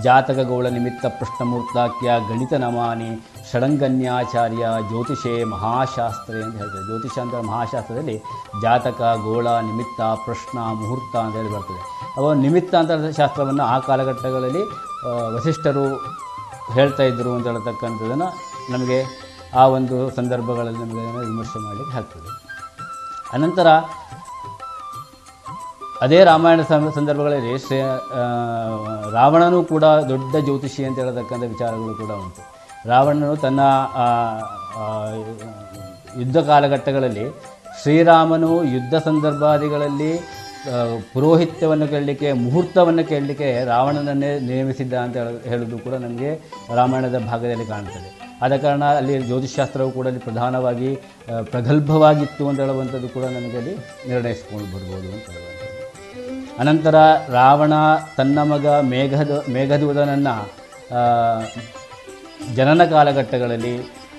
ಜಾತಕ ಗೋಳ ನಿಮಿತ್ತ ಪ್ರಶ್ನಮೂರ್ತಾಕ್ಯ ಗಣಿತ ನಮಾನಿ ಷಡಂಗನ್ಯಾಚಾರ್ಯ ಜ್ಯೋತಿಷೇ ಮಹಾಶಾಸ್ತ್ರೆ ಅಂತ ಹೇಳ್ತಾರೆ. ಜ್ಯೋತಿಷ ಅಂತ ಮಹಾಶಾಸ್ತ್ರದಲ್ಲಿ ಜಾತಕ, ಗೋಳ, ನಿಮಿತ್ತ, ಪ್ರಶ್ನ, ಮುಹೂರ್ತ ಅಂತ ಹೇಳಿ ಬರ್ತದೆ. ಅವ ನಿಮಿತ್ತ ಅಂತ ಶಾಸ್ತ್ರವನ್ನು ಆ ಕಾಲಘಟ್ಟಗಳಲ್ಲಿ ವಸಿಷ್ಠರು ಹೇಳ್ತಾ ಇದ್ದರು ಅಂತ ಹೇಳ್ತಕ್ಕಂಥದ್ದನ್ನು ನಮಗೆ ಆ ಒಂದು ಸಂದರ್ಭಗಳಲ್ಲಿ ನಮಗೆ ವಿಮರ್ಶೆ ಮಾಡಲಿಕ್ಕೆ ಆಗ್ತದೆ. ಅನಂತರ ಅದೇ ರಾಮಾಯಣ ಸಂದರ್ಭಗಳಲ್ಲಿ ಶ್ರೇ ರಾವಣನೂ ಕೂಡ ದೊಡ್ಡ ಜ್ಯೋತಿಷಿ ಅಂತ ಹೇಳತಕ್ಕಂಥ ವಿಚಾರಗಳು ಕೂಡ ಉಂಟು. ರಾವಣನು ತನ್ನ ಯುದ್ಧ ಕಾಲಘಟ್ಟಗಳಲ್ಲಿ ಶ್ರೀರಾಮನು ಯುದ್ಧ ಸಂದರ್ಭಾದಿಗಳಲ್ಲಿ ಪುರೋಹಿತ್ಯವನ್ನು ಕೇಳಲಿಕ್ಕೆ, ಮುಹೂರ್ತವನ್ನು ಕೇಳಲಿಕ್ಕೆ ರಾವಣನನ್ನೇ ನೇಮಿಸಿದ್ದ ಅಂತ ಹೇಳ- ಹೇಳೋದು ಕೂಡ ನಮಗೆ ರಾಮಾಯಣದ ಭಾಗದಲ್ಲಿ ಕಾಣ್ತದೆ. ಆದ ಕಾರಣ ಅಲ್ಲಿ ಜ್ಯೋತಿಷಾಸ್ತ್ರವು ಕೂಡ ಅಲ್ಲಿ ಪ್ರಧಾನವಾಗಿ ಪ್ರಗಲ್ಭವಾಗಿತ್ತು ಅಂತ ಹೇಳುವಂಥದ್ದು ಕೂಡ ನಮಗೆ ಅಲ್ಲಿ ನಿರ್ಣಯಿಸ್ಕೊಂಡು ಬರ್ಬೋದು ಅಂತ ಹೇಳುವಂಥದ್ದು. ಅನಂತರ ರಾವಣ ತನ್ನ ಮಗ ಮೇಘದ, ಮೇಘದೂತನನ್ನು ಜನನ ಕಾಲಘಟ್ಟಗಳಲ್ಲಿ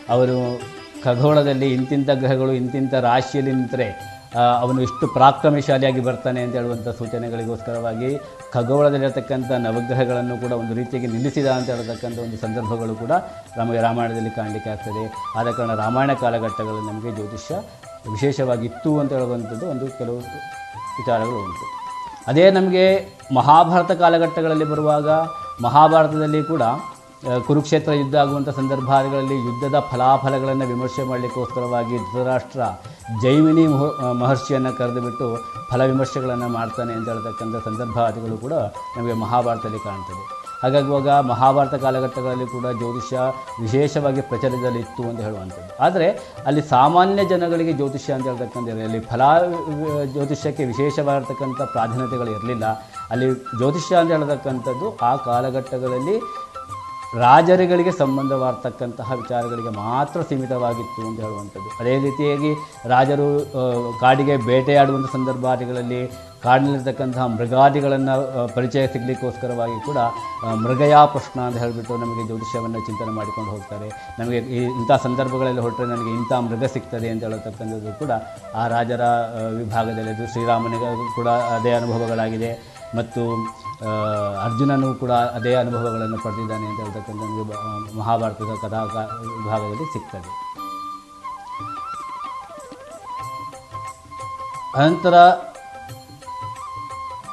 ಅವರು ಖಗೋಳದಲ್ಲಿ ಇಂತಿಂಥ ಗ್ರಹಗಳು ಇಂತಿಂಥ ರಾಶಿಯಲ್ಲಿ ನಿಂತರೆ ಅವನು ಎಷ್ಟು ಪ್ರಾಕ್ರಮಶಾಲಿಯಾಗಿ ಬರ್ತಾನೆ ಅಂತ ಹೇಳುವಂಥ ಸೂಚನೆಗಳಿಗೋಸ್ಕರವಾಗಿ ಖಗೋಳದಲ್ಲಿರತಕ್ಕಂಥ ನವಗ್ರಹಗಳನ್ನು ಕೂಡ ಒಂದು ರೀತಿಯಾಗಿ ನಿಲ್ಲಿಸಿದ ಅಂತ ಹೇಳತಕ್ಕಂಥ ಒಂದು ಸಂದರ್ಭಗಳು ಕೂಡ ನಮಗೆ ರಾಮಾಯಣದಲ್ಲಿ ಕಾಣಲಿಕ್ಕೆ ಆಗ್ತದೆ. ಆದ ಕಾರಣ ರಾಮಾಯಣ ಕಾಲಘಟ್ಟಗಳಲ್ಲಿ ನಮಗೆ ಜ್ಯೋತಿಷ್ಯ ವಿಶೇಷವಾಗಿತ್ತು ಅಂತ ಹೇಳುವಂಥದ್ದು ಒಂದು ಕೆಲವು ವಿಚಾರಗಳು ಉಂಟು. ಅದೇ ನಮಗೆ ಮಹಾಭಾರತ ಕಾಲಘಟ್ಟಗಳಲ್ಲಿ ಬರುವಾಗ ಮಹಾಭಾರತದಲ್ಲಿ ಕೂಡ ಕುರುಕ್ಷೇತ್ರ ಯುದ್ಧ ಆಗುವಂಥ ಸಂದರ್ಭಗಳಲ್ಲಿ ಯುದ್ಧದ ಫಲಾಫಲಗಳನ್ನು ವಿಮರ್ಶೆ ಮಾಡಲಿಕ್ಕೋಸ್ಕರವಾಗಿ ಧೃತರಾಷ್ಟ್ರ ಜೈಮಿನಿ ಮಹ ಮಹರ್ಷಿಯನ್ನು ಕರೆದುಬಿಟ್ಟು ಫಲ ವಿಮರ್ಶೆಗಳನ್ನು ಮಾಡ್ತಾನೆ ಅಂತ ಹೇಳ್ತಕ್ಕಂಥ ಸಂದರ್ಭಾದಿಗಳು ಕೂಡ ನಮಗೆ ಮಹಾಭಾರತದಲ್ಲಿ ಕಾಣ್ತದೆ. ಹಾಗಾಗುವಾಗ ಮಹಾಭಾರತ ಕಾಲಘಟ್ಟಗಳಲ್ಲಿ ಕೂಡ ಜ್ಯೋತಿಷ್ಯ ವಿಶೇಷವಾಗಿ ಪ್ರಚಲಿತದಲ್ಲಿತ್ತು ಅಂತ ಹೇಳುವಂಥದ್ದು. ಆದರೆ ಅಲ್ಲಿ ಸಾಮಾನ್ಯ ಜನಗಳಿಗೆ ಜ್ಯೋತಿಷ್ಯ ಅಂತ ಹೇಳ್ತಕ್ಕಂಥ ಅಲ್ಲಿ ಫಲ ಜ್ಯೋತಿಷ್ಯಕ್ಕೆ ವಿಶೇಷವಾಗಿರ್ತಕ್ಕಂಥ ಪ್ರಾಧಾನ್ಯತೆಗಳು ಇರಲಿಲ್ಲ. ಅಲ್ಲಿ ಜ್ಯೋತಿಷ್ಯ ಅಂತ ಹೇಳ್ತಕ್ಕಂಥದ್ದು ಆ ಕಾಲಘಟ್ಟಗಳಲ್ಲಿ ರಾಜರುಗಳಿಗೆ ಸಂಬಂಧವಾಗ್ತಕ್ಕಂತಹ ವಿಚಾರಗಳಿಗೆ ಮಾತ್ರ ಸೀಮಿತವಾಗಿತ್ತು ಅಂತ ಹೇಳುವಂಥದ್ದು. ಅದೇ ರೀತಿಯಾಗಿ ರಾಜರು ಕಾಡಿಗೆ ಬೇಟೆಯಾಡುವಂಥ ಸಂದರ್ಭಗಳಲ್ಲಿ ಕಾಡಿನಲ್ಲಿರ್ತಕ್ಕಂತಹ ಮೃಗಾದಿಗಳನ್ನು ಪರಿಚಯ ಸಿಗಲಿಕ್ಕೋಸ್ಕರವಾಗಿ ಕೂಡ ಮೃಗಯಾ ಪ್ರಶ್ನ ಅಂತ ಹೇಳಿಬಿಟ್ಟು ನಮಗೆ ಜ್ಯೋತಿಷ್ಯವನ್ನು ಚಿಂತನೆ ಮಾಡಿಕೊಂಡು ಹೋಗ್ತಾರೆ. ನಮಗೆ ಈ ಇಂಥ ಸಂದರ್ಭಗಳಲ್ಲಿ ಹೊರಟ್ರೆ ನನಗೆ ಇಂಥ ಮೃಗ ಸಿಗ್ತದೆ ಅಂತ ಹೇಳತಕ್ಕಂಥದ್ದು ಕೂಡ ಆ ರಾಜರ ವಿಭಾಗದಲ್ಲಿ ಶ್ರೀರಾಮನಿಗೂ ಕೂಡ ಅದೇ ಅನುಭವಗಳಾಗಿದೆ. ಮತ್ತು ಅರ್ಜುನನು ಕೂಡ ಅದೇ ಅನುಭವಗಳನ್ನು ಪಡೆದಿದ್ದಾನೆ ಅಂತ ಹೇಳ್ತಕ್ಕಂಥ ಮಹಾಭಾರತದ ಕಥಾ ವಿಭಾಗದಲ್ಲಿ ಸಿಗ್ತದೆ. ಅನಂತರ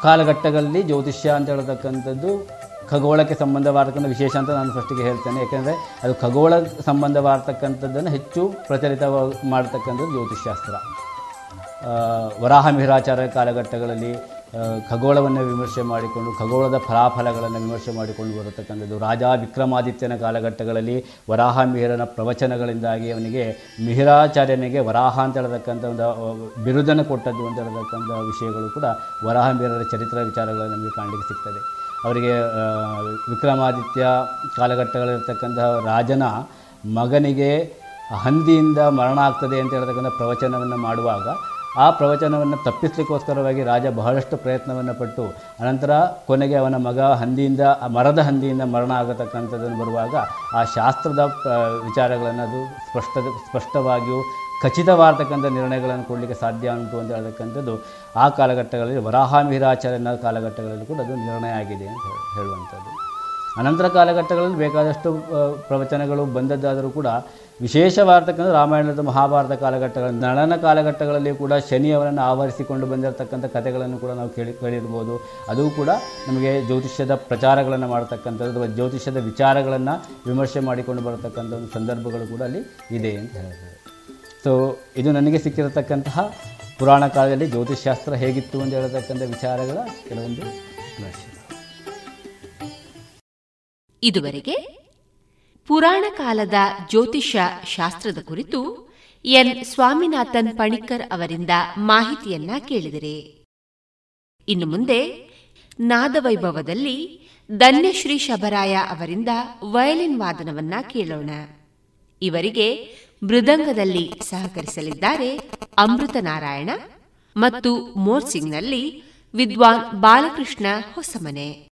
ಕಾಲಘಟ್ಟಗಳಲ್ಲಿ ಜ್ಯೋತಿಷ್ಯ ಅಂತ ಹೇಳ್ತಕ್ಕಂಥದ್ದು ಖಗೋಳಕ್ಕೆ ಸಂಬಂಧವಾದಕ್ಕಂಥ ವಿಶೇಷ ಅಂತ ನಾನು ಫಸ್ಟಿಗೆ ಹೇಳ್ತೇನೆ. ಯಾಕೆಂದರೆ ಅದು ಖಗೋಳ ಸಂಬಂಧವಾಗತಕ್ಕಂಥದ್ದನ್ನು ಹೆಚ್ಚು ಪ್ರಚಲಿತವಾಗಿ ಮಾಡ್ತಕ್ಕಂಥದ್ದು ಜ್ಯೋತಿಷ್ಯಾಸ್ತ್ರ. ವರಾಹ ಮಿಹಿರಾಚಾರ್ಯ ಕಾಲಘಟ್ಟಗಳಲ್ಲಿ ಖಗೋಳವನ್ನು ವಿಮರ್ಶೆ ಮಾಡಿಕೊಂಡು, ಖಗೋಳದ ಫಲಾಫಲಗಳನ್ನು ವಿಮರ್ಶೆ ಮಾಡಿಕೊಂಡು ಬರತಕ್ಕಂಥದ್ದು ರಾಜ ವಿಕ್ರಮಾದಿತ್ಯನ ಕಾಲಘಟ್ಟಗಳಲ್ಲಿ ವರಾಹ ಮಿಹಿರನ ಪ್ರವಚನಗಳಿಂದಾಗಿ ಅವನಿಗೆ ಮಿಹಿರಾಚಾರ್ಯನಿಗೆ ವರಾಹ ಅಂತ ಹೇಳತಕ್ಕಂಥ ಒಂದು ಬಿರುದನ್ನು ಕೊಟ್ಟದ್ದು ಅಂತ ಹೇಳತಕ್ಕಂಥ ವಿಷಯಗಳು ಕೂಡ ವರಾಹ ಮಿಹಿರರ ಚರಿತ್ರ ವಿಚಾರಗಳು ನಮಗೆ ಕಾಣಲಿಕ್ಕೆ ಸಿಗ್ತದೆ. ಅವರಿಗೆ ವಿಕ್ರಮಾದಿತ್ಯ ಕಾಲಘಟ್ಟಗಳಿರ್ತಕ್ಕಂತಹ ರಾಜನ ಮಗನಿಗೆ ಹಂದಿಯಿಂದ ಮರಣ ಆಗ್ತದೆ ಅಂತ ಹೇಳ್ತಕ್ಕಂಥ ಪ್ರವಚನವನ್ನು ಮಾಡುವಾಗ ಆ ಪ್ರವಚನವನ್ನು ತಪ್ಪಿಸಲಿಕ್ಕೋಸ್ಕರವಾಗಿ ರಾಜ ಬಹಳಷ್ಟು ಪ್ರಯತ್ನವನ್ನು ಪಟ್ಟು ಅನಂತರ ಕೊನೆಗೆ ಅವನ ಮಗ ಹಂದಿಯಿಂದ ಮರದ ಹಂದಿಯಿಂದ ಮರಣ ಆಗತಕ್ಕಂಥದ್ದನ್ನು ಬರುವಾಗ ಆ ಶಾಸ್ತ್ರದ ವಿಚಾರಗಳನ್ನು ಅದು ಸ್ಪಷ್ಟ, ಸ್ಪಷ್ಟವಾಗಿಯೂ ಖಚಿತವಾಗಿರ್ತಕ್ಕಂಥ ನಿರ್ಣಯಗಳನ್ನು ಕೊಡಲಿಕ್ಕೆ ಸಾಧ್ಯ ಉಂಟು ಅಂತ ಹೇಳ್ತಕ್ಕಂಥದ್ದು ಆ ಕಾಲಘಟ್ಟಗಳಲ್ಲಿ ವರಾಹ ಮಿಹಿರಾಚಾರ್ಯನ ಕಾಲಘಟ್ಟಗಳಲ್ಲಿ ಕೂಡ ಅದು ನಿರ್ಣಯ ಆಗಿದೆ ಅಂತ ಹೇಳಿ- ಹೇಳುವಂಥದ್ದು. ಅನಂತರ ಕಾಲಘಟ್ಟಗಳಲ್ಲಿ ಬೇಕಾದಷ್ಟು ಪ್ರವಚನಗಳು ಬಂದದ್ದಾದರೂ ಕೂಡ ವಿಶೇಷವಾಗಿರ್ತಕ್ಕಂಥ ರಾಮಾಯಣದ ಮಹಾಭಾರತ ಕಾಲಘಟ್ಟಗಳ ನಳನ ಕಾಲಘಟ್ಟಗಳಲ್ಲಿ ಕೂಡ ಶನಿಯವರನ್ನು ಆವರಿಸಿಕೊಂಡು ಬಂದಿರತಕ್ಕಂಥ ಕಥೆಗಳನ್ನು ಕೂಡ ನಾವು ಕೇಳಿ ಕೇಳಿರ್ಬೋದು. ಅದು ಕೂಡ ನಮಗೆ ಜ್ಯೋತಿಷ್ಯದ ಪ್ರಚಾರಗಳನ್ನು ಮಾಡತಕ್ಕಂಥದ್ದು ಅಥವಾ ಜ್ಯೋತಿಷ್ಯದ ವಿಚಾರಗಳನ್ನು ವಿಮರ್ಶೆ ಮಾಡಿಕೊಂಡು ಬರತಕ್ಕಂಥ ಒಂದು ಸಂದರ್ಭಗಳು ಕೂಡ ಅಲ್ಲಿ ಇದೆ ಅಂತ ಹೇಳ್ಬೋದು. ಸೊ ಇದು ನನಗೆ ಸಿಕ್ಕಿರತಕ್ಕಂತಹ ಪುರಾಣ ಕಾಲದಲ್ಲಿ ಜ್ಯೋತಿಷ್ಶಾಸ್ತ್ರ ಹೇಗಿತ್ತು ಅಂತ ಹೇಳತಕ್ಕಂಥ ವಿಚಾರಗಳ ಕೆಲವೊಂದು ಇದುವರೆಗೆ ಪುರಾಣ ಕಾಲದ ಜ್ಯೋತಿಷ ಶಾಸ್ತ್ರದ ಕುರಿತು ಎನ್. ಸ್ವಾಮಿನಾಥನ್ ಪಣಿಕರ್ ಅವರಿಂದ ಮಾಹಿತಿಯನ್ನ ಕೇಳಿದರೆ. ಇನ್ನು ಮುಂದೆ ನಾದವೈಭವದಲ್ಲಿ ಧನ್ಯಶ್ರೀ ಶಬರಾಯ ಅವರಿಂದ ವಯಲಿನ್ ವಾದನವನ್ನ ಕೇಳೋಣ. ಇವರಿಗೆ ಮೃದಂಗದಲ್ಲಿ ಸಹಕರಿಸಲಿದ್ದಾರೆ ಅಮೃತ ನಾರಾಯಣ ಮತ್ತು ಮೋರ್ಸಿಂಗ್ನಲ್ಲಿ ವಿದ್ವಾನ್ ಬಾಲಕೃಷ್ಣ ಹೊಸಮನೆ.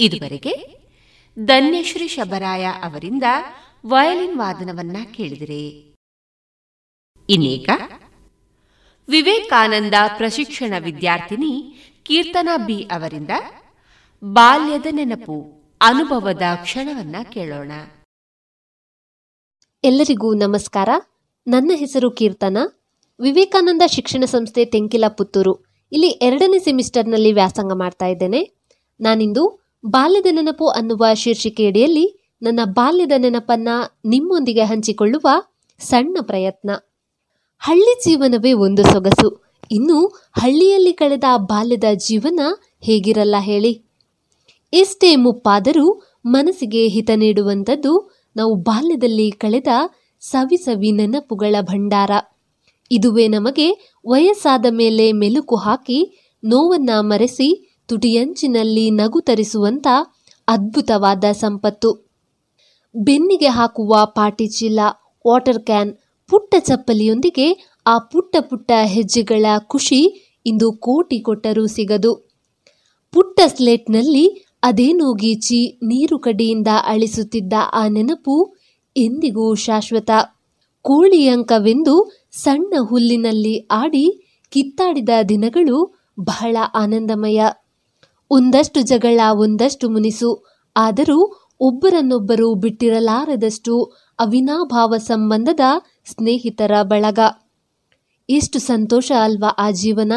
ಇದುವರೆಗೆ ಧನ್ಯಶ್ರೀ ಶಬರಾಯ ಅವರಿಂದ ವಯಲಿನ್ ವಾದನವನ್ನ ಕೇಳಿದಿರಿ. ಇನ್ನೀಗ ವಿವೇಕಾನಂದ ಪ್ರಶಿಕ್ಷಣ ವಿದ್ಯಾರ್ಥಿನಿ ಕೀರ್ತನಾ ಬಿ ಅವರಿಂದ ಬಾಲ್ಯದ ನೆನಪು, ಅನುಭವದ ಕ್ಷಣವನ್ನ ಕೇಳೋಣ. ಎಲ್ಲರಿಗೂ ನಮಸ್ಕಾರ. ನನ್ನ ಹೆಸರು ಕೀರ್ತನ. ವಿವೇಕಾನಂದ ಶಿಕ್ಷಣ ಸಂಸ್ಥೆ ತೆಂಕಿಲ ಪುತ್ತೂರು ಇಲ್ಲಿ ಎರಡನೇ ಸೆಮಿಸ್ಟರ್ನಲ್ಲಿ ವ್ಯಾಸಂಗ ಮಾಡ್ತಾ ಇದ್ದೇನೆ. ನಾನಿಂದು ಬಾಲ್ಯದ ನೆನಪು ಅನ್ನುವ ಶೀರ್ಷಿಕೆಯಡಿಯಲ್ಲಿ ನನ್ನ ಬಾಲ್ಯದ ನೆನಪನ್ನ ನಿಮ್ಮೊಂದಿಗೆ ಹಂಚಿಕೊಳ್ಳುವ ಸಣ್ಣ ಪ್ರಯತ್ನ. ಹಳ್ಳಿ ಜೀವನವೇ ಒಂದು ಸೊಗಸು. ಇನ್ನು ಹಳ್ಳಿಯಲ್ಲಿ ಕಳೆದ ಬಾಲ್ಯದ ಜೀವನ ಹೇಗಿರಲ್ಲ ಹೇಳಿ. ಎಷ್ಟೇ ಮುಪ್ಪಾದರೂ ಮನಸ್ಸಿಗೆ ಹಿತ ನೀಡುವಂಥದ್ದು ನಾವು ಬಾಲ್ಯದಲ್ಲಿ ಕಳೆದ ಸವಿ ಸವಿ ನೆನಪುಗಳ ಭಂಡಾರ. ಇದುವೇ ನಮಗೆ ವಯಸ್ಸಾದ ಮೇಲೆ ಮೆಲುಕು ಹಾಕಿ ನೋವನ್ನ ಮರೆಸಿ ತುಟಿಯಂಚಿನಲ್ಲಿ ನಗು ತರಿಸುವಂತ ಅದ್ಭುತವಾದ ಸಂಪತ್ತು. ಬೆನ್ನಿಗೆ ಹಾಕುವ ಪಾಟಿ ಚೀಲ ವಾಟರ್ ಕ್ಯಾನ್ ಪುಟ್ಟ ಚಪ್ಪಲಿಯೊಂದಿಗೆ ಆ ಪುಟ್ಟ ಪುಟ್ಟ ಹೆಜ್ಜೆಗಳ ಖುಷಿ ಇಂದು ಕೋಟಿ ಕೊಟ್ಟರೂ ಸಿಗದು. ಪುಟ್ಟ ಸ್ಲೇಟ್ನಲ್ಲಿ ಅದೇನೋ ಗೀಚಿ ನೀರು ಕಡಿಯಿಂದ ಅಳಿಸುತ್ತಿದ್ದ ಆ ನೆನಪು ಎಂದಿಗೂ ಶಾಶ್ವತ. ಕೋಳಿಯಂಕವೆಂದು ಸಣ್ಣ ಹುಲ್ಲಿನಲ್ಲಿ ಆಡಿ ಕಿತ್ತಾಡಿದ ದಿನಗಳು ಬಹಳ ಆನಂದಮಯ. ಒಂದಷ್ಟು ಜಗಳ, ಒಂದಷ್ಟು ಮುನಿಸು. ಆದರೂ ಒಬ್ಬರನ್ನೊಬ್ಬರು ಬಿಟ್ಟಿರಲಾರದಷ್ಟು ಅವಿನಾಭಾವ ಸಂಬಂಧದ ಸ್ನೇಹಿತರ ಬಳಗ. ಎಷ್ಟು ಸಂತೋಷ ಅಲ್ವಾ ಆ ಜೀವನ.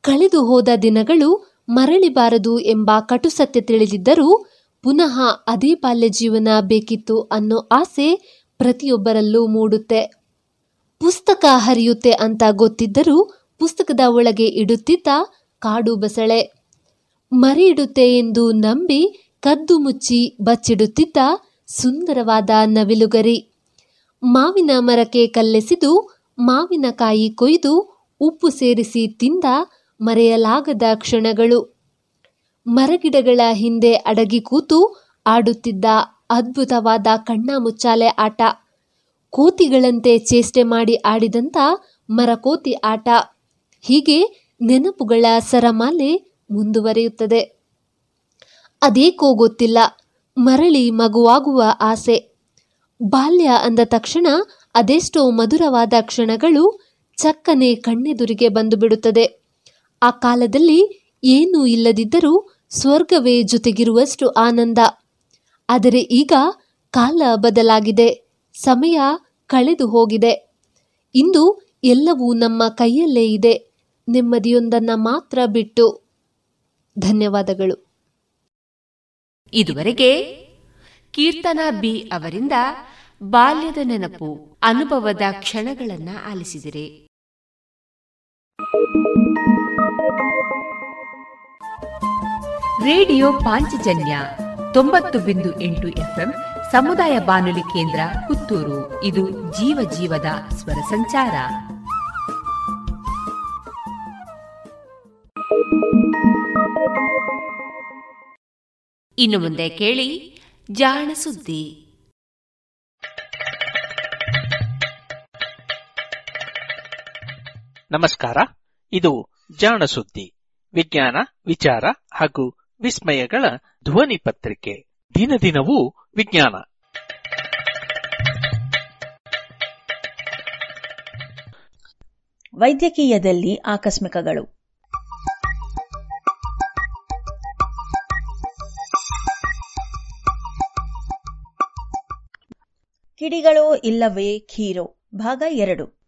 ಕಳೆದು ಹೋದ ದಿನಗಳು ಮರಳಿಬಾರದು ಎಂಬ ಕಟು ಸತ್ಯ ತಿಳಿದಿದ್ದರೂ ಪುನಃ ಅದೇ ಬಾಲ್ಯ ಜೀವನ ಬೇಕಿತ್ತು ಅನ್ನೋ ಆಸೆ ಪ್ರತಿಯೊಬ್ಬರಲ್ಲೂ ಮೂಡುತ್ತೆ. ಪುಸ್ತಕ ಹರಿಯುತ್ತೆ ಅಂತ ಗೊತ್ತಿದ್ದರೂ ಪುಸ್ತಕದ ಒಳಗೆ ಇಡುತ್ತಿದ್ದ ಕಾಡು ಬಸಳೆ. ಮರಿ ಎಂದು ನಂಬಿ ಕದ್ದು ಮುಚ್ಚಿ ಬಚ್ಚಿಡುತ್ತಿದ್ದ ಸುಂದರವಾದ ನವಿಲುಗರಿ. ಮಾವಿನ ಮರಕ್ಕೆ ಕಲ್ಲೆಸೆದು ಮಾವಿನಕಾಯಿ ಕೊಯ್ದು ಉಪ್ಪು ಸೇರಿಸಿ ತಿಂದ ಮರೆಯಲಾಗದ ಕ್ಷಣಗಳು. ಮರಗಿಡಗಳ ಹಿಂದೆ ಅಡಗಿ ಕೂತು ಆಡುತ್ತಿದ್ದ ಅದ್ಭುತವಾದ ಕಣ್ಣ ಮುಚ್ಚಾಲೆ ಆಟ. ಕೋತಿಗಳಂತೆ ಚೇಷ್ಟೆ ಮಾಡಿ ಆಡಿದಂಥ ಮರಕೋತಿ ಆಟ. ಹೀಗೆ ನೆನಪುಗಳ ಸರಮಾಲೆ ಮುಂದುವರಿಯುತ್ತದೆ. ಅದೇಕೋ ಗೊತ್ತಿಲ್ಲ. ಮರಳಿ ಮಗುವಾಗುವ ಆಸೆ. ಬಾಲ್ಯ ಅಂದ ತಕ್ಷಣ ಅದೆಷ್ಟೋ ಮಧುರವಾದ ಕ್ಷಣಗಳು ಚಕ್ಕನೆ ಕಣ್ಣೆದುರಿಗೆ ಬಂದು ಬಿಡುತ್ತದೆ ಆ ಕಾಲದಲ್ಲಿ ಏನೂ ಇಲ್ಲದಿದ್ದರೂ ಸ್ವರ್ಗವೇ ಜೊತೆಗಿರುವಷ್ಟು ಆನಂದ. ಆದರೆ ಈಗ ಕಾಲ ಬದಲಾಗಿದೆ. ಸಮಯ ಕಳೆದು ಹೋಗಿದೆ. ಇಂದು ಎಲ್ಲವೂ ನಮ್ಮ ಕೈಯಲ್ಲೇ ಇದೆ. ನೆಮ್ಮದಿಯೊಂದನ್ನು ಮಾತ್ರ ಬಿಟ್ಟು ಧನ್ಯವಾದಗಳು. ಇದುವರೆಗೆ ಕೀರ್ತನಾ ಬಿ ಅವರಿಂದ ಬಾಲ್ಯದ ನೆನಪು, ಅನುಭವದ ಕ್ಷಣಗಳನ್ನ ಆಲಿಸಿದರೆ. ರೇಡಿಯೋ ಪಾಂಚಜನ್ಯ ತೊಂಬತ್ತು ಬಿಂದು ಎಂಟು ಎಫ್ಎಂ ಸಮುದಾಯ ಬಾನುಲಿ ಕೇಂದ್ರ ಪುತ್ತೂರು. ಇದು ಜೀವ ಜೀವದ ಸ್ವರ ಸಂಚಾರ. ಇನ್ನು ಮುಂದೆ ಕೇಳಿ ಜಾಣ ಸುದ್ದಿ. ನಮಸ್ಕಾರ ಇದು ಜಾಣ ಸುದ್ದಿ. ವಿಜ್ಞಾನ ವಿಚಾರ ಹಾಗೂ ವಿಸ್ಮಯಗಳ ಧ್ವನಿ ಪತ್ರಿಕೆ. ದಿನ ದಿನವೂ ವಿಜ್ಞಾನ. ವೈದ್ಯಕೀಯದಲ್ಲಿ ಆಕಸ್ಮಿಕಗಳು. ಕಿಡಿಗಳು ಇಲ್ಲವೇ ಖೀರೋ ಭಾಗ ಎರಡು.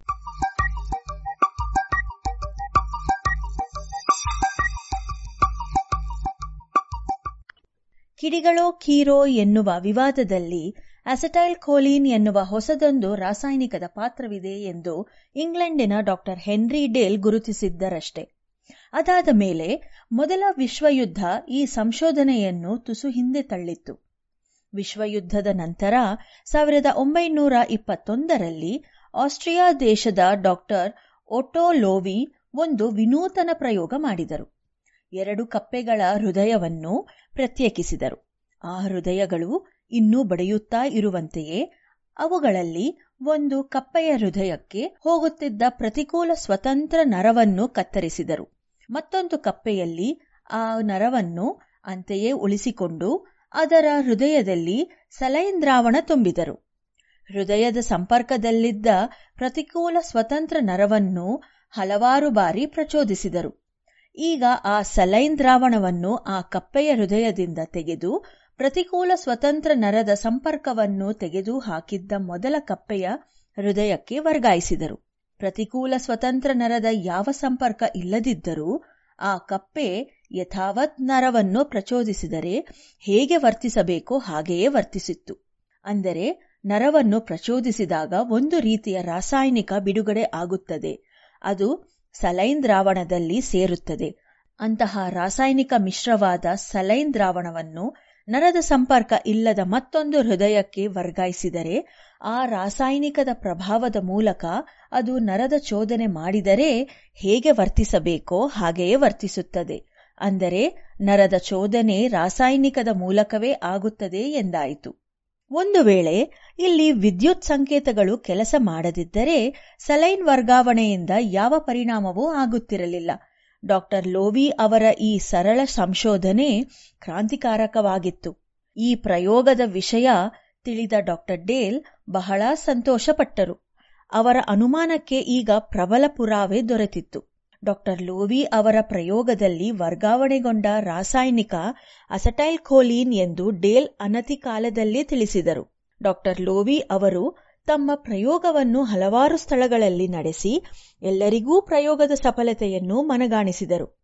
ಕಿಡಿಗಳೋ ಖೀರೋ ಎನ್ನುವ ವಿವಾದದಲ್ಲಿ ಅಸೆಟೈಲ್ ಕೋಲೀನ್ ಎನ್ನುವ ಹೊಸದೊಂದು ರಾಸಾಯನಿಕದ ಪಾತ್ರವಿದೆ ಎಂದು ಇಂಗ್ಲೆಂಡಿನ ಡಾಕ್ಟರ್ ಹೆನ್ರಿ ಡೇಲ್ ಗುರುತಿಸಿದ್ದರಷ್ಟೇ. ಅದಾದ ಮೇಲೆ ಮೊದಲ ವಿಶ್ವಯುದ್ಧ ಈ ಸಂಶೋಧನೆಯನ್ನು ತುಸು ಹಿಂದೆ ತಳ್ಳಿತ್ತು. ವಿಶ್ವಯುದ್ಧದ ನಂತರ ಸಾವಿರದ ಒಂಬೈನೂರ ಇಪ್ಪತ್ತೊಂದರಲ್ಲಿ ಆಸ್ಟ್ರಿಯಾ ದೇಶದ ಡಾಕ್ಟರ್ ಒಟೋ ಲೋವಿ ಒಂದು ವಿನೂತನ ಪ್ರಯೋಗ ಮಾಡಿದರು. ಎರಡು ಕಪ್ಪೆಗಳ ಹೃದಯವನ್ನು ಪ್ರತ್ಯೇಕಿಸಿದರು. ಆ ಹೃದಯಗಳು ಇನ್ನೂ ಬಡಿಯುತ್ತಾ ಇರುವಂತೆಯೇ ಅವುಗಳಲ್ಲಿ ಒಂದು ಕಪ್ಪೆಯ ಹೃದಯಕ್ಕೆ ಹೋಗುತ್ತಿದ್ದ ಪ್ರತಿಕೂಲ ಸ್ವತಂತ್ರ ನರವನ್ನು ಕತ್ತರಿಸಿದರು. ಮತ್ತೊಂದು ಕಪ್ಪೆಯಲ್ಲಿ ಆ ನರವನ್ನು ಅಂತೆಯೇ ಉಳಿಸಿಕೊಂಡು ಅದರ ಹೃದಯದಲ್ಲಿ ಸಲೈನ್ ದ್ರಾವಣ ತುಂಬಿದರು. ಹೃದಯದ ಸಂಪರ್ಕದಲ್ಲಿದ್ದ ಪ್ರತಿಕೂಲ ಸ್ವತಂತ್ರ ನರವನ್ನು ಹಲವಾರು ಬಾರಿ ಪ್ರಚೋದಿಸಿದರು. ಈಗ ಆ ಸಲೈನ್ ದ್ರಾವಣವನ್ನು ಆ ಕಪ್ಪೆಯ ಹೃದಯದಿಂದ ತೆಗೆದು ಪ್ರತಿಕೂಲ ಸ್ವತಂತ್ರ ನರದ ಸಂಪರ್ಕವನ್ನು ತೆಗೆದು ಹಾಕಿದ್ದ ಮೊದಲ ಕಪ್ಪೆಯ ಹೃದಯಕ್ಕೆ ವರ್ಗಾಯಿಸಿದರು. ಪ್ರತಿಕೂಲ ಸ್ವತಂತ್ರ ನರದ ಯಾವ ಸಂಪರ್ಕ ಇಲ್ಲದಿದ್ದರೂ ಆ ಕಪ್ಪೆ ಯಥಾವತ್ ನರವನ್ನು ಪ್ರಚೋದಿಸಿದರೆ ಹೇಗೆ ವರ್ತಿಸಬೇಕೋ ಹಾಗೆಯೇ ವರ್ತಿಸಿತ್ತು. ಅಂದರೆ, ನರವನ್ನು ಪ್ರಚೋದಿಸಿದಾಗ ಒಂದು ರೀತಿಯ ರಾಸಾಯನಿಕ ಬಿಡುಗಡೆ ಆಗುತ್ತದೆ. ಅದು ಸಲೈನ್ ದ್ರಾವಣದಲ್ಲಿ ಸೇರುತ್ತದೆ. ಅಂತಹ ರಾಸಾಯನಿಕ ಮಿಶ್ರವಾದ ಸಲೈನ್ ದ್ರಾವಣವನ್ನು ನರದ ಸಂಪರ್ಕ ಇಲ್ಲದ ಮತ್ತೊಂದು ಹೃದಯಕ್ಕೆ ವರ್ಗಾಯಿಸಿದರೆ, ಆ ರಾಸಾಯನಿಕದ ಪ್ರಭಾವದ ಮೂಲಕ ಅದು ನರದ ಚೋದನೆ ಮಾಡಿದರೆ ಹೇಗೆ ವರ್ತಿಸಬೇಕೋ ಹಾಗೆಯೇ ವರ್ತಿಸುತ್ತದೆ. ಅಂದರೆ ನರದ ಚೋದನೆ ರಾಸಾಯನಿಕದ ಮೂಲಕವೇ ಆಗುತ್ತದೆ ಎಂದಾಯಿತು. ಒಂದು ವೇಳೆ ಇಲ್ಲಿ ವಿದ್ಯುತ್ ಸಂಕೇತಗಳು ಕೆಲಸ ಮಾಡದಿದ್ದರೆ ಸಲೈನ್ ವರ್ಗಾವಣೆಯಿಂದ ಯಾವ ಪರಿಣಾಮವೂ ಆಗುತ್ತಿರಲಿಲ್ಲ. ಡಾಕ್ಟರ್ ಲೋವಿ ಅವರ ಈ ಸರಳ ಸಂಶೋಧನೆ ಕ್ರಾಂತಿಕಾರಕವಾಗಿತ್ತು. ಈ ಪ್ರಯೋಗದ ವಿಷಯ ತಿಳಿದ ಡಾಕ್ಟರ್ ಡೇಲ್ ಬಹಳ ಸಂತೋಷಪಟ್ಟರು. ಅವರ ಅನುಮಾನಕ್ಕೆ ಈಗ ಪ್ರಬಲ ಪುರಾವೆ ದೊರೆತಿತ್ತು. ಡಾಕ್ಟರ್ ಲೋವಿ ಅವರ ಪ್ರಯೋಗದಲ್ಲಿ ವರ್ಗಾವಣೆಗೊಂಡ ರಾಸಾಯನಿಕ ಅಸಟೈಲ್ ಖೋಲೀನ್ ಎಂದು ಡೇಲ್ ಅನತಿಕಾಲದಲ್ಲೇ ತಿಳಿಸಿದರು. ಡಾಕ್ಟರ್ ಲೋವಿ ಅವರು ತಮ್ಮ ಪ್ರಯೋಗವನ್ನು ಹಲವಾರು ಸ್ಥಳಗಳಲ್ಲಿ ನಡೆಸಿ ಎಲ್ಲರಿಗೂ ಪ್ರಯೋಗದ ಸಫಲತೆಯನ್ನು ಮನಗಾಣಿಸಿದರು.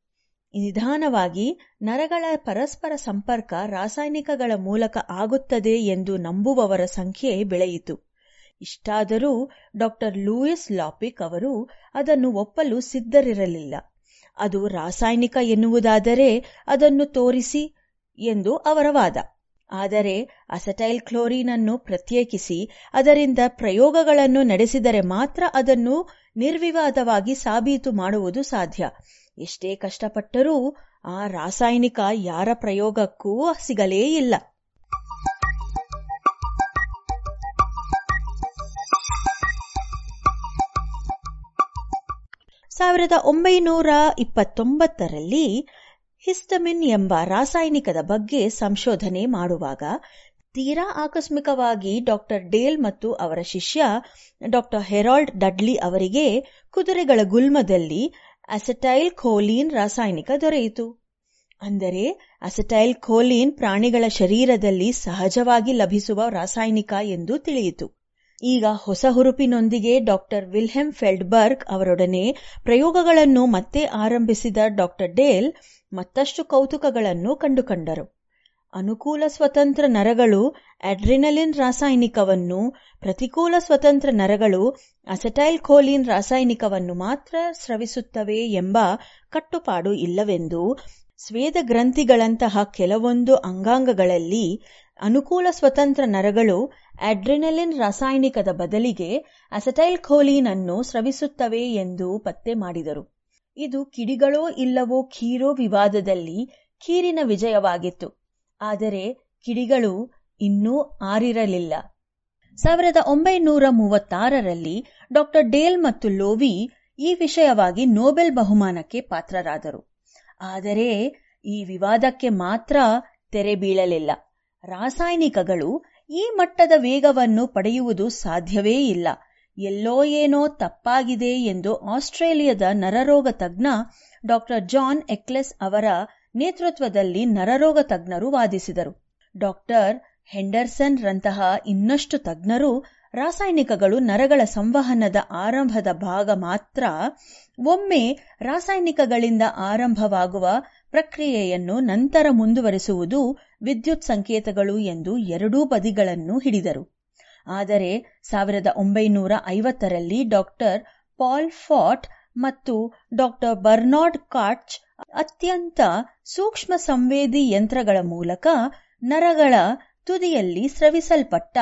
ನಿಧಾನವಾಗಿ ನರಗಳ ಪರಸ್ಪರ ಸಂಪರ್ಕ ರಾಸಾಯನಿಕಗಳ ಮೂಲಕ ಆಗುತ್ತದೆ ಎಂದು ನಂಬುವವರ ಸಂಖ್ಯೆ ಬೆಳೆಯಿತು. ಇಷ್ಟಾದರೂ ಡಾಕ್ಟರ್ ಲೂಯಿಸ್ ಲಾಪಿಕ್ ಅವರು ಅದನ್ನು ಒಪ್ಪಲು ಸಿದ್ಧರಿರಲಿಲ್ಲ. ಅದು ರಾಸಾಯನಿಕ ಎನ್ನುವುದಾದರೆ ಅದನ್ನು ತೋರಿಸಿ ಎಂದು ಅವರ ವಾದ. ಆದರೆ ಅಸಟೈಲ್ ಕ್ಲೋರಿನ್ ಅನ್ನು ಪ್ರತ್ಯೇಕಿಸಿ ಅದರಿಂದ ಪ್ರಯೋಗಗಳನ್ನು ನಡೆಸಿದರೆ ಮಾತ್ರ ಅದನ್ನು ನಿರ್ವಿವಾದವಾಗಿ ಸಾಬೀತು ಮಾಡುವುದು ಸಾಧ್ಯ. ಎಷ್ಟೇ ಕಷ್ಟಪಟ್ಟರೂ ಆ ರಾಸಾಯನಿಕ ಯಾರ ಪ್ರಯೋಗಕ್ಕೂ ಸಿಗಲೇ ಇಲ್ಲ. ಸಾವಿರದ ಒಂಬೈನೂರ ಇಪ್ಪತ್ತೊಂಬತ್ತರಲ್ಲಿ ಹಿಸ್ಟಮಿನ್ ಎಂಬ ರಾಸಾಯನಿಕದ ಬಗ್ಗೆ ಸಂಶೋಧನೆ ಮಾಡುವಾಗ ತೀರಾ ಆಕಸ್ಮಿಕವಾಗಿ ಡಾಕ್ಟರ್ ಡೇಲ್ ಮತ್ತು ಅವರ ಶಿಷ್ಯ ಡಾಕ್ಟರ್ ಹೆರಾಲ್ಡ್ ಡಡ್ಲಿ ಅವರಿಗೆ ಕುದುರೆಗಳ ಗುಲ್ಮದಲ್ಲಿ ಅಸೆಟೈಲ್ ಖೋಲೀನ್ ರಾಸಾಯನಿಕ ದೊರೆಯಿತು. ಅಂದರೆ ಅಸೆಟೈಲ್ ಖೋಲೀನ್ ಪ್ರಾಣಿಗಳ ಶರೀರದಲ್ಲಿ ಸಹಜವಾಗಿ ಲಭಿಸುವ ರಾಸಾಯನಿಕ ಎಂದು ತಿಳಿಯಿತು. ಈಗ ಹೊಸ ಹುರುಪಿನೊಂದಿಗೆ ಡಾಕ್ಟರ್ ವಿಲ್ಹೆಮ್ ಫೆಲ್ಡ್ಬರ್ಗ್ ಅವರೊಡನೆ ಪ್ರಯೋಗಗಳನ್ನು ಮತ್ತೆ ಆರಂಭಿಸಿದ ಡಾಕ್ಟರ್ ಡೇಲ್ ಮತ್ತಷ್ಟು ಕೌತುಕಗಳನ್ನು ಕಂಡುಕೊಂಡರು. ಅನುಕೂಲ ಸ್ವತಂತ್ರ ನರಗಳು, ಅಡ್ರಿನಲಿನ್ ರಾಸಾಯನಿಕವನ್ನು, ಪ್ರತಿಕೂಲ ಸ್ವತಂತ್ರ ನರಗಳು ಅಸೆಟೈಲ್ ಖೋಲಿನ್ ರಾಸಾಯನಿಕವನ್ನು ಮಾತ್ರ ಸ್ರವಿಸುತ್ತವೆ ಎಂಬ ಕಟ್ಟುಪಾಡು ಇಲ್ಲವೆಂದು ಸ್ವೇದ ಗ್ರಂಥಿಗಳಂತಹ ಕೆಲವೊಂದು ಅಂಗಾಂಗಗಳಲ್ಲಿ ಅನುಕೂಲ ಸ್ವತಂತ್ರ ನರಗಳು ಅಡ್ರಿನಲಿನ್ ರಾಸಾಯನಿಕದ ಬದಲಿಗೆ ಅಸಟೈಲ್ ಖೋಲೀನ್ ಅನ್ನು ಸ್ರವಿಸುತ್ತವೆ ಎಂದು ಪತ್ತೆ ಮಾಡಿದರು. ಇದು ಕಿಡಿಗಳೋ ಇಲ್ಲವೋ ಖೀರೋ ವಿವಾದದಲ್ಲಿ ಖೀರಿನ ವಿಜಯವಾಗಿತ್ತು. ಆದರೆ ಕಿಡಿಗಳು ಇನ್ನೂ ಆರಿರಲಿಲ್ಲ. ಸಾವಿರದ ಒಂಬೈನೂರ ಮೂವತ್ತಾರರಲ್ಲಿ ಡಾಕ್ಟರ್ ಡೇಲ್ ಮತ್ತು ಲೋವಿ ಈ ವಿಷಯವಾಗಿ ನೊಬೆಲ್ ಬಹುಮಾನಕ್ಕೆ ಪಾತ್ರರಾದರು. ಆದರೆ ಈ ವಿವಾದಕ್ಕೆ ಮಾತ್ರ ತೆರೆ ಬೀಳಲಿಲ್ಲ. ರಾಸಾಯನಿಕಗಳು ಈ ಮಟ್ಟದ ವೇಗವನ್ನು ಪಡೆಯುವುದು ಸಾಧ್ಯವೇ ಇಲ್ಲ. ಎಲ್ಲೋ ಏನೋ ತಪ್ಪಾಗಿದೆ ಎಂದು ಆಸ್ಟ್ರೇಲಿಯಾದ ನರರೋಗ ತಜ್ಞ ಡಾಕ್ಟರ್ ಜಾನ್ ಎಕ್ಲೆಸ್ ಅವರ ನೇತೃತ್ವದಲ್ಲಿ ನರರೋಗ ತಜ್ಞರು ವಾದಿಸಿದರು. ಡಾಕ್ಟರ್ ಹೆಂಡರ್ಸನ್ ರಂತಹ ಇನ್ನಷ್ಟು ತಜ್ಞರು ರಾಸಾಯನಿಕಗಳು ನರಗಳ ಸಂವಹನದ ಆರಂಭದ ಭಾಗ ಮಾತ್ರ ಒಮ್ಮೆ ರಾಸಾಯನಿಕಗಳಿಂದ ಆರಂಭವಾಗುವ ಪ್ರಕ್ರಿಯೆಯನ್ನು ನಂತರ ಮುಂದುವರೆಸುವುದು ವಿದ್ಯುತ್ ಸಂಕೇತಗಳು ಎಂದು ಎರಡೂ ಬದಿಗಳನ್ನು ಹಿಡಿದರು. ಆದರೆ ಸಾವಿರದ ಒಂಬೈನೂರ ಐವತ್ತರಲ್ಲಿ ಡಾಕ್ಟರ್ ಪಾಲ್ ಫಾಟ್ ಮತ್ತು ಡಾಕ್ಟರ್ ಬರ್ನಾರ್ಡ್ ಕಾಟ್ಚ್ ಅತ್ಯಂತ ಸೂಕ್ಷ್ಮ ಸಂವೇದಿ ಯಂತ್ರಗಳ ಮೂಲಕ ನರಗಳ ತುದಿಯಲ್ಲಿ ಸ್ರವಿಸಲ್ಪಟ್ಟ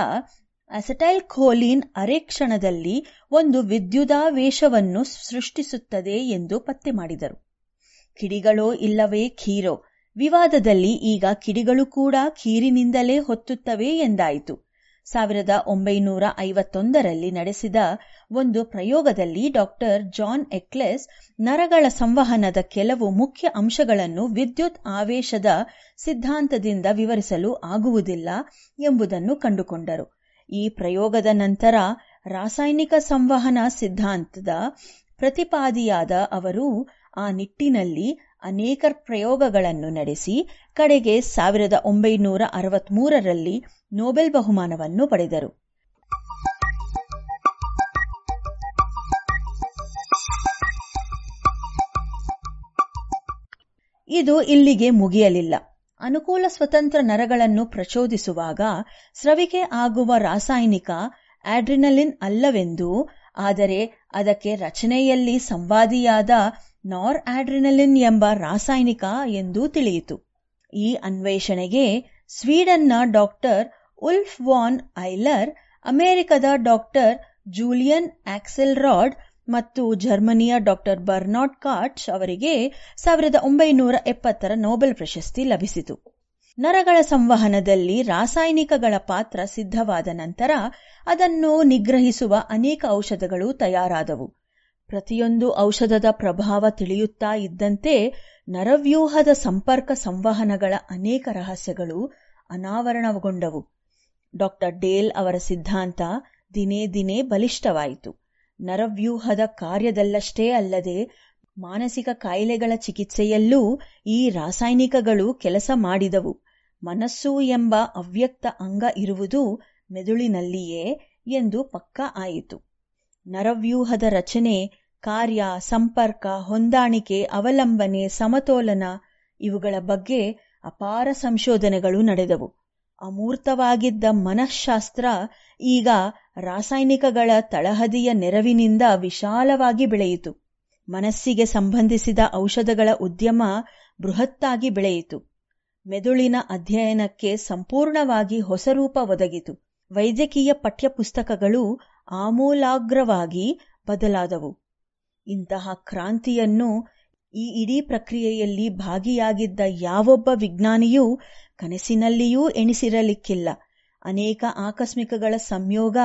ಅಸೆಟೈಲ್ ಖೋಲಿನ್ ಅರೆಕ್ಷಣದಲ್ಲಿ ಒಂದು ವಿದ್ಯುದಾವೇಶವನ್ನು ಸೃಷ್ಟಿಸುತ್ತದೆ ಎಂದು ಪತ್ತೆ ಮಾಡಿದರು. ಕಿಡಿಗಳೋ ಇಲ್ಲವೇ ಖೀರೋ? ವಿವಾದದಲ್ಲಿ ಈಗ ಕಿಡಿಗಳು ಕೂಡ ಖೀರಿನಿಂದಲೇ ಹೊತ್ತುತ್ತವೆ ಎಂದಾಯಿತು. ಸಾವಿರದ ಒಂಬೈನೂರ ಐವತ್ತೊಂದರಲ್ಲಿ ನಡೆಸಿದ ಒಂದು ಪ್ರಯೋಗದಲ್ಲಿ ಡಾಕ್ಟರ್ ಜಾನ್ ಎಕ್ಲೆಸ್ ನರಗಳ ಸಂವಹನದ ಕೆಲವು ಮುಖ್ಯ ಅಂಶಗಳನ್ನು ವಿದ್ಯುತ್ ಆವೇಶದ ಸಿದ್ಧಾಂತದಿಂದ ವಿವರಿಸಲು ಆಗುವುದಿಲ್ಲ ಎಂಬುದನ್ನು ಕಂಡುಕೊಂಡರು. ಈ ಪ್ರಯೋಗದ ನಂತರ ರಾಸಾಯನಿಕ ಸಂವಹನ ಸಿದ್ಧಾಂತದ ಪ್ರತಿಪಾದಿಯಾದ ಅವರು ಆ ನಿಟ್ಟಿನಲ್ಲಿ ಅನೇಕ ಪ್ರಯೋಗಗಳನ್ನು ನಡೆಸಿ ಕಡೆಗೆ ಸಾವಿರದ ಒಂಬೈನೂರ ಅರವತ್ಮೂರರಲ್ಲಿ ನೋಬೆಲ್ ಬಹುಮಾನವನ್ನು ಪಡೆದರು. ಇದು ಇಲ್ಲಿಗೆ ಮುಗಿಯಲಿಲ್ಲ. ಅನುಕೂಲ ಸ್ವತಂತ್ರ ನರಗಳನ್ನು ಪ್ರಚೋದಿಸುವಾಗ ಸ್ರವಿಕೆ ಆಗುವ ರಾಸಾಯನಿಕ ಆಡ್ರಿನಲಿನ್ ಅಲ್ಲವೆಂದು, ಆದರೆ ಅದಕ್ಕೆ ರಚನೆಯಲ್ಲಿ ಸಂವಾದಿಯಾದ ನಾರ್ ಆಡ್ರಿನಲಿನ್ ಎಂಬ ರಾಸಾಯನಿಕ ಎಂದು ತಿಳಿಯಿತು. ಈ ಅನ್ವೇಷಣೆಗೆ ಸ್ವೀಡನ್ನ ಡಾಕ್ಟರ್ ಉಲ್ಫ್ ವಾನ್ ಐಲರ್, ಅಮೆರಿಕದ ಡಾಕ್ಟರ್ ಜೂಲಿಯನ್ ಆಕ್ಸೆಲ್ ರಾಡ್ ಮತ್ತು ಜರ್ಮನಿಯ ಡಾಕ್ಟರ್ ಬರ್ನಾಡ್ ಕಾಟ್ಸ್ ಅವರಿಗೆ ಸಾವಿರದ ಒಂಬೈನೂರ ಎಪ್ಪತ್ತರ ನೋಬೆಲ್ ಪ್ರಶಸ್ತಿ ಲಭಿಸಿತು. ನರಗಳ ಸಂವಹನದಲ್ಲಿ ರಾಸಾಯನಿಕಗಳ ಪಾತ್ರ ಸಿದ್ಧವಾದ ನಂತರ ಅದನ್ನು ನಿಗ್ರಹಿಸುವ ಅನೇಕ ಔಷಧಗಳು ತಯಾರಾದವು. ಪ್ರತಿಯೊಂದು ಔಷಧದ ಪ್ರಭಾವ ತಿಳಿಯುತ್ತಾ ಇದ್ದಂತೆ ನರವ್ಯೂಹದ ಸಂಪರ್ಕ ಸಂವಹನಗಳ ಅನೇಕ ರಹಸ್ಯಗಳು ಅನಾವರಣಗೊಂಡವು. ಡಾಕ್ಟರ್ ಡೇಲ್ ಅವರ ಸಿದ್ಧಾಂತ ದಿನೇ ದಿನೇ ಬಲಿಷ್ಠವಾಯಿತು. ನರವ್ಯೂಹದ ಕಾರ್ಯದಲ್ಲಷ್ಟೇ ಅಲ್ಲದೆ ಮಾನಸಿಕ ಕಾಯಿಲೆಗಳ ಚಿಕಿತ್ಸೆಯಲ್ಲೂ ಈ ರಾಸಾಯನಿಕಗಳು ಕೆಲಸ ಮಾಡಿದವು. ಮನಸ್ಸು ಎಂಬ ಅವ್ಯಕ್ತ ಅಂಗ ಇರುವುದು ಮೆದುಳಿನಲ್ಲಿಯೇ ಎಂದು ಪಕ್ಕಾ ಆಯಿತು. ನರವ್ಯೂಹದ ರಚನೆ, ಕಾರ್ಯ, ಸಂಪರ್ಕ, ಹೊಂದಾಣಿಕೆ, ಅವಲಂಬನೆ, ಸಮತೋಲನ ಇವುಗಳ ಬಗ್ಗೆ ಅಪಾರ ಸಂಶೋಧನೆಗಳು ನಡೆದವು. ಅಮೂರ್ತವಾಗಿದ್ದ ಮನಃಶಾಸ್ತ್ರ ಈಗ ರಾಸಾಯನಿಕಗಳ ತಳಹದಿಯ ನೆರವಿನಿಂದ ವಿಶಾಲವಾಗಿ ಬೆಳೆಯಿತು. ಮನಸ್ಸಿಗೆ ಸಂಬಂಧಿಸಿದ ಔಷಧಗಳ ಉದ್ಯಮ ಬೃಹತ್ತಾಗಿ ಬೆಳೆಯಿತು. ಮೆದುಳಿನ ಅಧ್ಯಯನಕ್ಕೆ ಸಂಪೂರ್ಣವಾಗಿ ಹೊಸ ರೂಪ ಒದಗಿತು. ವೈದ್ಯಕೀಯ ಪಠ್ಯಪುಸ್ತಕಗಳು ಆಮೂಲಾಗ್ರವಾಗಿ ಬದಲಾದವು. ಇಂತಹ ಕ್ರಾಂತಿಯನ್ನು ಈ ಇಡೀ ಪ್ರಕ್ರಿಯೆಯಲ್ಲಿ ಭಾಗಿಯಾಗಿದ್ದ ಯಾವೊಬ್ಬ ವಿಜ್ಞಾನಿಯೂ ಕನಸಿನಲ್ಲಿಯೂ ಎಣಿಸಿರಲಿಕ್ಕಿಲ್ಲ. ಅನೇಕ ಆಕಸ್ಮಿಕಗಳ ಸಂಯೋಗ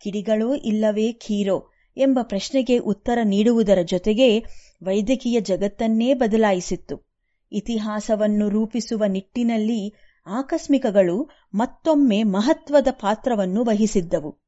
ಕಿಡಿಗಳೋ ಇಲ್ಲವೇ ಖೀರೋ ಎಂಬ ಪ್ರಶ್ನೆಗೆ ಉತ್ತರ ನೀಡುವುದರ ಜೊತೆಗೆ ವೈದ್ಯಕೀಯ ಜಗತ್ತನ್ನೇ ಬದಲಾಯಿಸಿತ್ತು. ಇತಿಹಾಸವನ್ನು ರೂಪಿಸುವ ನಿಟ್ಟಿನಲ್ಲಿ ಆಕಸ್ಮಿಕಗಳು ಮತ್ತೊಮ್ಮೆ ಮಹತ್ವದ ಪಾತ್ರವನ್ನು ವಹಿಸಿದ್ದವು.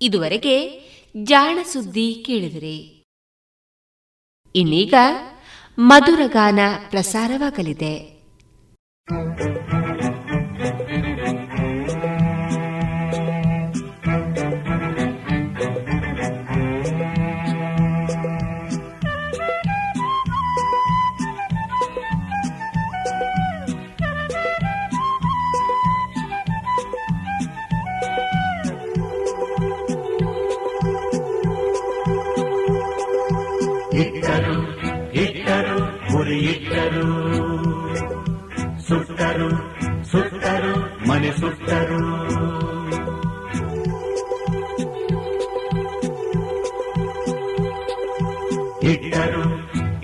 ಇದುವರೆಗೆ ಜಾಣ ಸುದ್ದಿ ಕೇಳಿದರೆ. ಇನ್ನೀಗ ಮಧುರಗಾನ ಪ್ರಸಾರವಾಗಲಿದೆ. ಸುಟ್ಟರು ಇಟ್ಟರು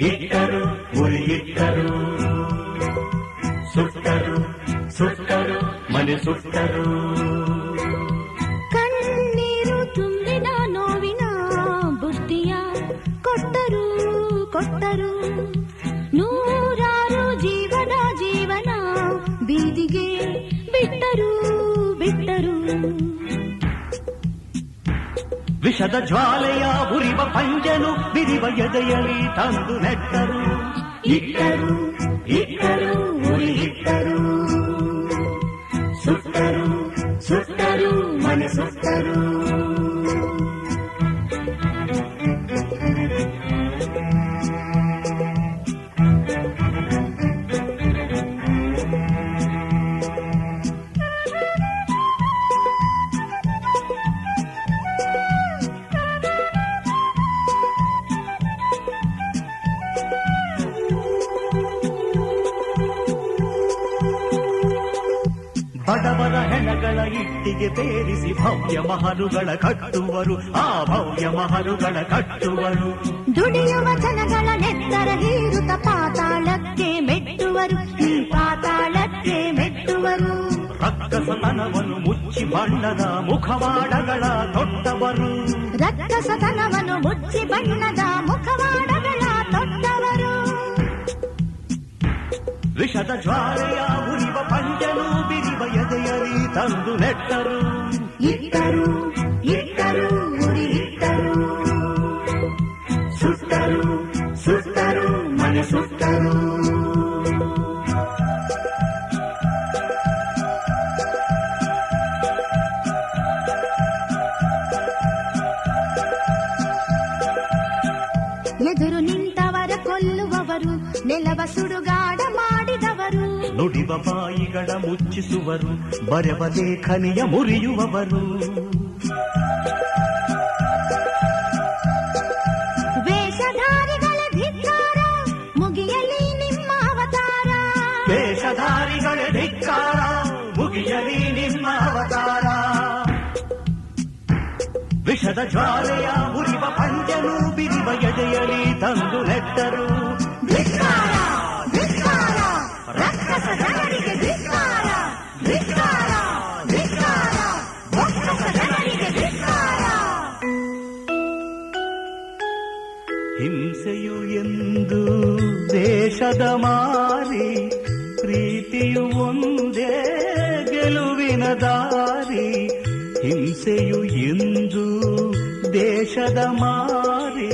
ಇಟ್ಟರು ಗುರಿ ಇಟ್ಟರು ಸುಟ್ಟರು ಸುಟ್ಟರು ಮನೆ ಸುಟ್ಟರು ವಿಷದ ಜ್ವಾಲೆಯ ಉರಿವ ಪಂಜನು ಬಿರಿವ ಎದೆಯಲಿ ತಂದು ನೆಟ್ಟರು. ಇಟ್ಟರು. ಬಣ್ಣದ ಮುಖವಾಡಗಳ ಬರೆವ ಲೇಖನಿಯ ಮುರಿಯುವವರು. ವೇಷಧಾರಿಗಳ ಧಿಕ್ಕಾರ ಮುಗಿಯಲಿ ನಿಮ್ಮ ಅವತಾರ. ವೇಷಧಾರಿಗಳ ಧಿಕ್ಕಾರ ಮುಗಿಯಲಿ ನಿಮ್ಮ ಅವತಾರ. ವಿಷದ ಜ್ವಾಲೆಯ ಉರಿವ ಪಂಚನು ಬಿರಿವ ಎದೆಯಲಿ ತಂದು ನೆಟ್ಟರು. ದೇಶದ ಮಾರಿ ಪ್ರೀತಿಯು ಒಂದೇ ಗೆಲುವಿನ ದಾರಿ ಹಿಂಸೆಯು ಎಂದು ದೇಶದ ಮಾರಿ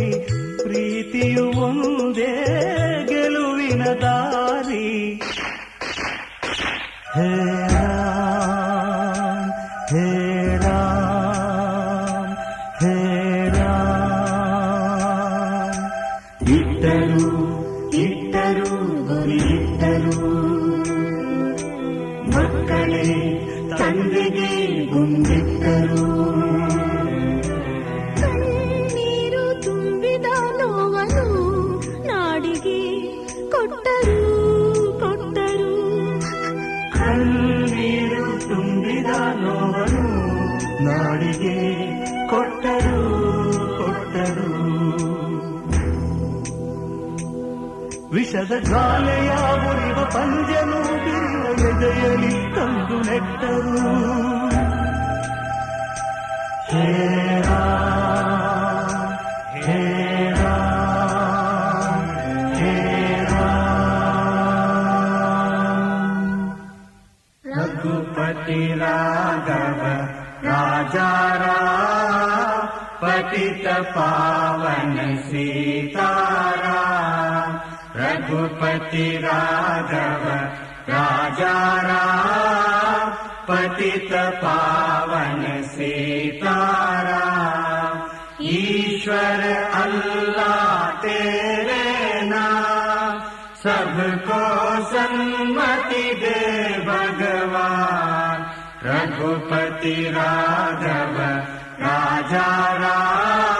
ಪ್ರೀತಿಯು ಒಂದೇ ಗೆಲುವಿನ ದಾರಿ ಜಾಲೆಯ ಮುರಿವ ಪಂಜನು ಬಿರುವ ಎದೆಯಲಿ ತಂದು ನೆಟ್ಟರು ಹೇರಾ ಹೇರಾ ಹೇರಾ ರಘುಪತಿ ರಾಘವ ರಾಜಾರಾ ಪತಿತ ಪಾವನ ಸೀತಾರ रघुपति राघव राजा राम पतित पावन सीताराम ईश्वर अल्लाह तेरे नाम सबको सन्मति दे भगवान। रघुपति राघव राजा राम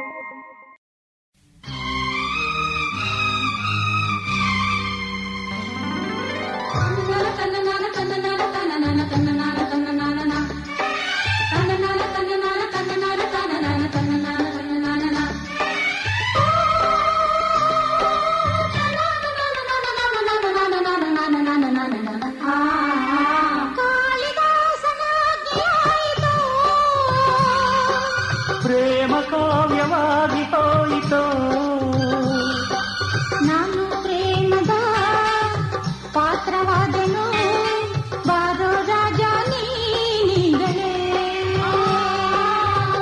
ಪ್ರೇಮ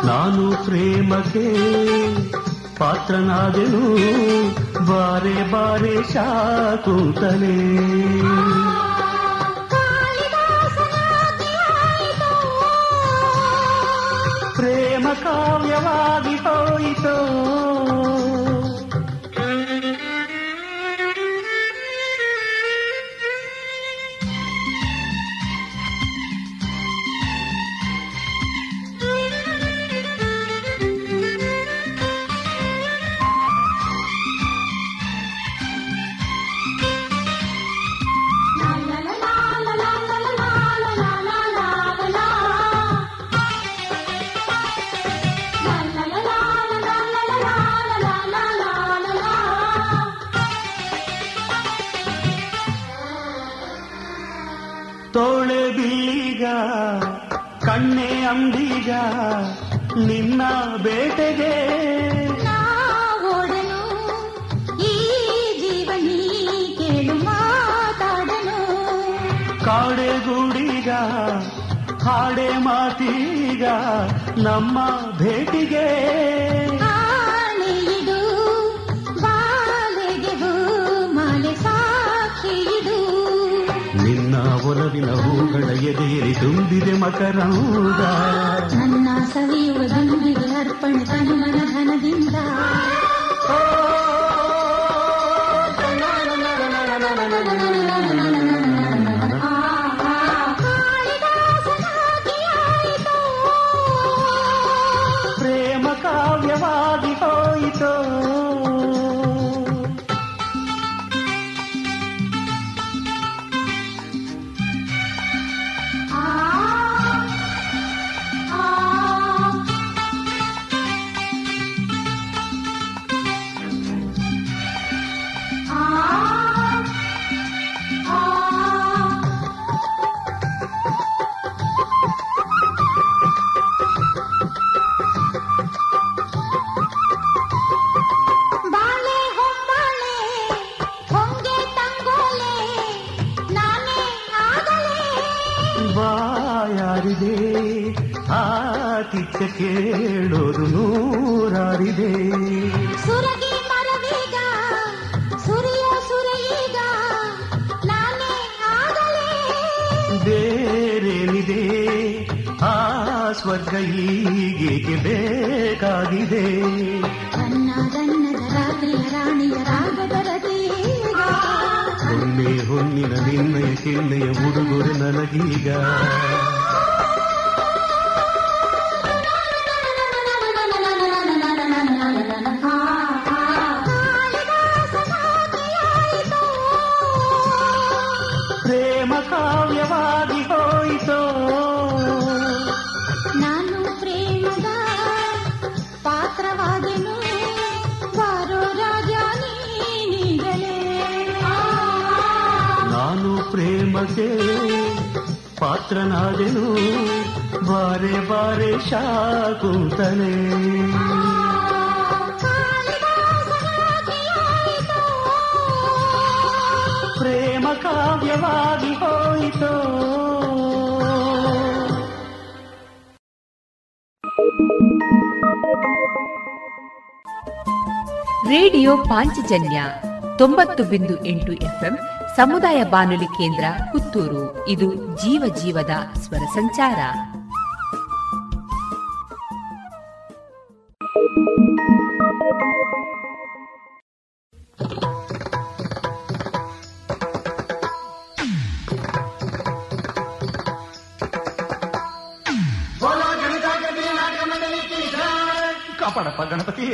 ನಾನು ಪ್ರೇಮಕ್ಕೆ ಪಾತ್ರನಾದೆನು ಬಾರೆ ಬಾರೆ ಶಾಕುಂತಲೇ ಪ್ರೇಮ ಕಾವ್ಯವಾಗಿ ಹೋಯಿತೋ ಬಾರೆ ಶಾಕುಂತನೆ ಪ್ರೇಮ ಕಾವ್ಯವಾಗಿ ಹೋಯಿತು. ರೇಡಿಯೋ ಪಾಂಚಜನ್ಯ ತೊಂಬತ್ತು ಬಿಂದು ಎಂಟು ಎಫ್ಎಂ ಸಮುದಾಯ ಬಾನುಲಿ ಕೇಂದ್ರ ಪುತ್ತೂರು. ಇದು ಜೀವ ಜೀವದ ಸ್ವರ ಸಂಚಾರ. अप्पा गणपति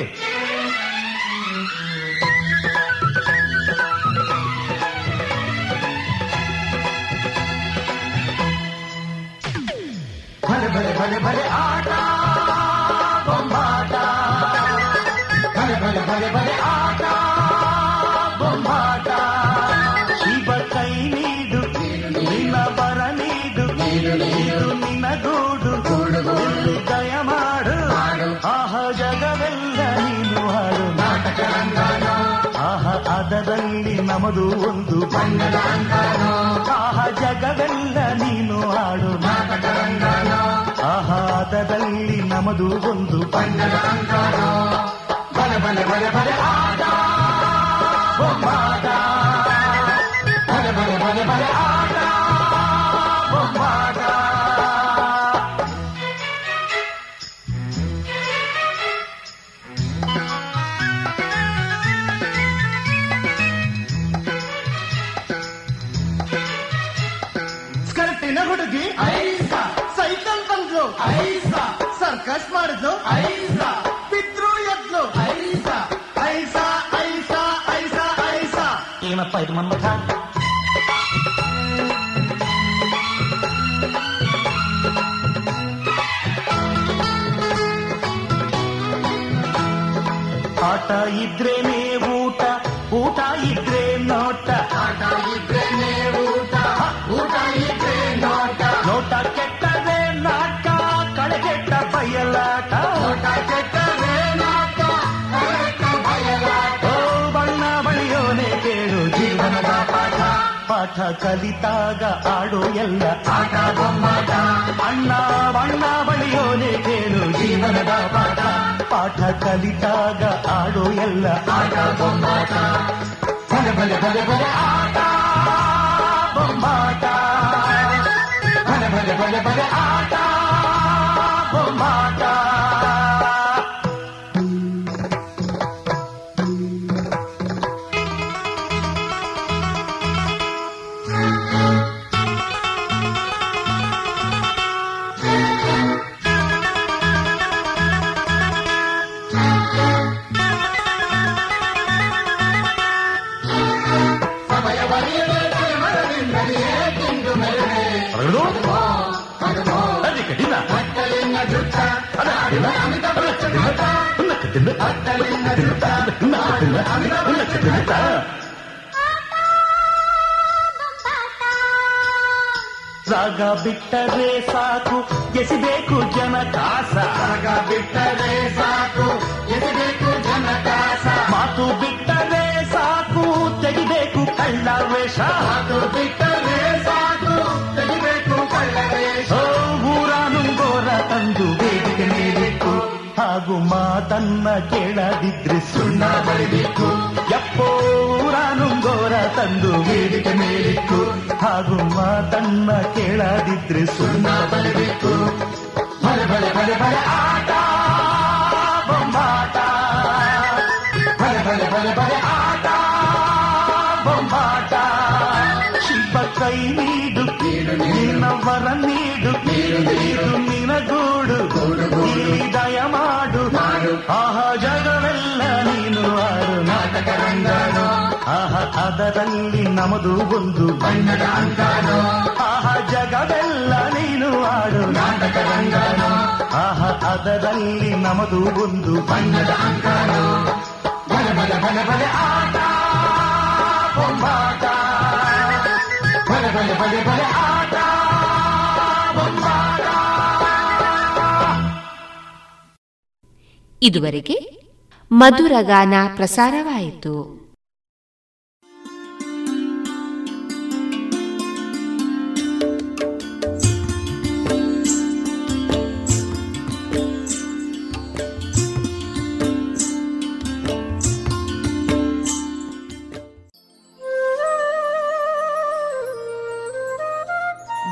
भले भले भले भले आटा भले भले भले भले आटा। ನಮದು ಒಂದು ಬಣ್ಣದ ಆಹ ಜಗವೆಲ್ಲ ನೀನು ಆಡು ಆಹಾದದಲ್ಲಿ ನಮದು ಒಂದು ಬಣ್ಣದ ಬಲ ಬಲ ಬಲ ಬಲ ಆದ ಸರ್ಕಸ್ ಮಾಡಿದ್ಲು ಐಸ ಪಿತ್ರು ಎದ್ಲು ಐಸ ಐಸ ಐಸ ಐಸ ಐಸ ಏನಪ್ಪ ಇದು ಮನ್ಮಥ ಕಲಿತಾಗ ಆಡೋ ಎಲ್ಲ ಆಟ ಬೊಮ್ಮಾಟ ಅಣ್ಣ ಬಣ್ಣ ಬಳಿಯೋನೆ ಕೇಳು ಜೀವನದ ಪಾಠ. ಪಾಠ ಕಲಿತಾಗ ಆಡೋ ಎಲ್ಲ ಆಟ ಬೊಮ್ಮಾಟ ಬಲೆ ಬಲೆ ಬಲೆ ಬಲೆ ಆಟ ಬೊಮ್ಮಾಟ ಬಲೆ ಬಲೆ ಬಲೆ ಬಲೆ ಆಟ ಬೊಮ್ಮಾಟ ಜಾಗ ಬಿಟ್ಟರೆ ಸಾಕು ಎಸಿಬೇಕು ಜನ ಕಾಸ ಜಾಗ ಬಿಟ್ಟರೆ ಸಾಕು ಎಸಿಬೇಕು ಜನ ಕಾಸ ಮಾತು ಬಿಟ್ಟರೆ ಸಾಕು ತೆಗಿಬೇಕು ಕಳ್ಳ ವೇಷ ಮಾತು ಬಿಟ್ಟರೆ ಸಾಕು ತೆಗಿಬೇಕು ಕಳ್ಳ ವೇಷ ಊರ ನುಂಗೋರ ತಂದು ವೇದಿಕೆ ಮೇಲಿಟ್ಟು ಹಾಗೂ ಮಾತನ್ನ ಕೇಳದಿದ್ರೆ ಸುಣ್ಣ ಬಳಿಬೇಕು ಎಪ್ಪೋ ಊರ ನುಂಗೋರ ತಂದು ವೇದಿಕೆ ಮೇಲಿಟ್ಟು ಹಾಗೂ ಮಾತನ್ನ ಕೇಳದಿದ್ರೆ ಸುಣ್ಣ ಬಳಿಬೇಕು ಬಲೆ ಬಲೆ ಬಲೆ ಬಲೆ ಆಟ, ಬೊಂಬಾಟ. ಬಲೆ ಬಲೆ ಬಲೆ ಬಲೆ ಆಟ, ಬೊಂಬಾಟ. ಶಿಲ್ಪ ಕೈ ನೀಡು ನಿನ್ನವರ ನೀಡು ನೀಡು ನಿನಗೂಡು ಅದರಲ್ಲಿ ನಮದು ಒಂದು ಬಣ್ಣದ ಅಂಗಾನು ಆಹ ಜಗವೆಲ್ಲ ನೀನು ಆಡು ನಾಟಕ ರಂಗಾನು ಆಹ ಅದರಲ್ಲಿ ನಮದು ಒಂದು ಬಣ್ಣದ ಅಂಗಾನು ಬಲೆ ಬಲೆ ಬಲೆ ಬಲೆ ಆಟ ಬೊಂಬಾಟ. ಬಲೆ ಬಲೆ ಬಲೆ ಬಲೆ ಆಟ ಬೊಂಬಾಟ. ಇದುವರೆಗೆ ಮಧುರಗಾನ ಪ್ರಸಾರವಾಯಿತು.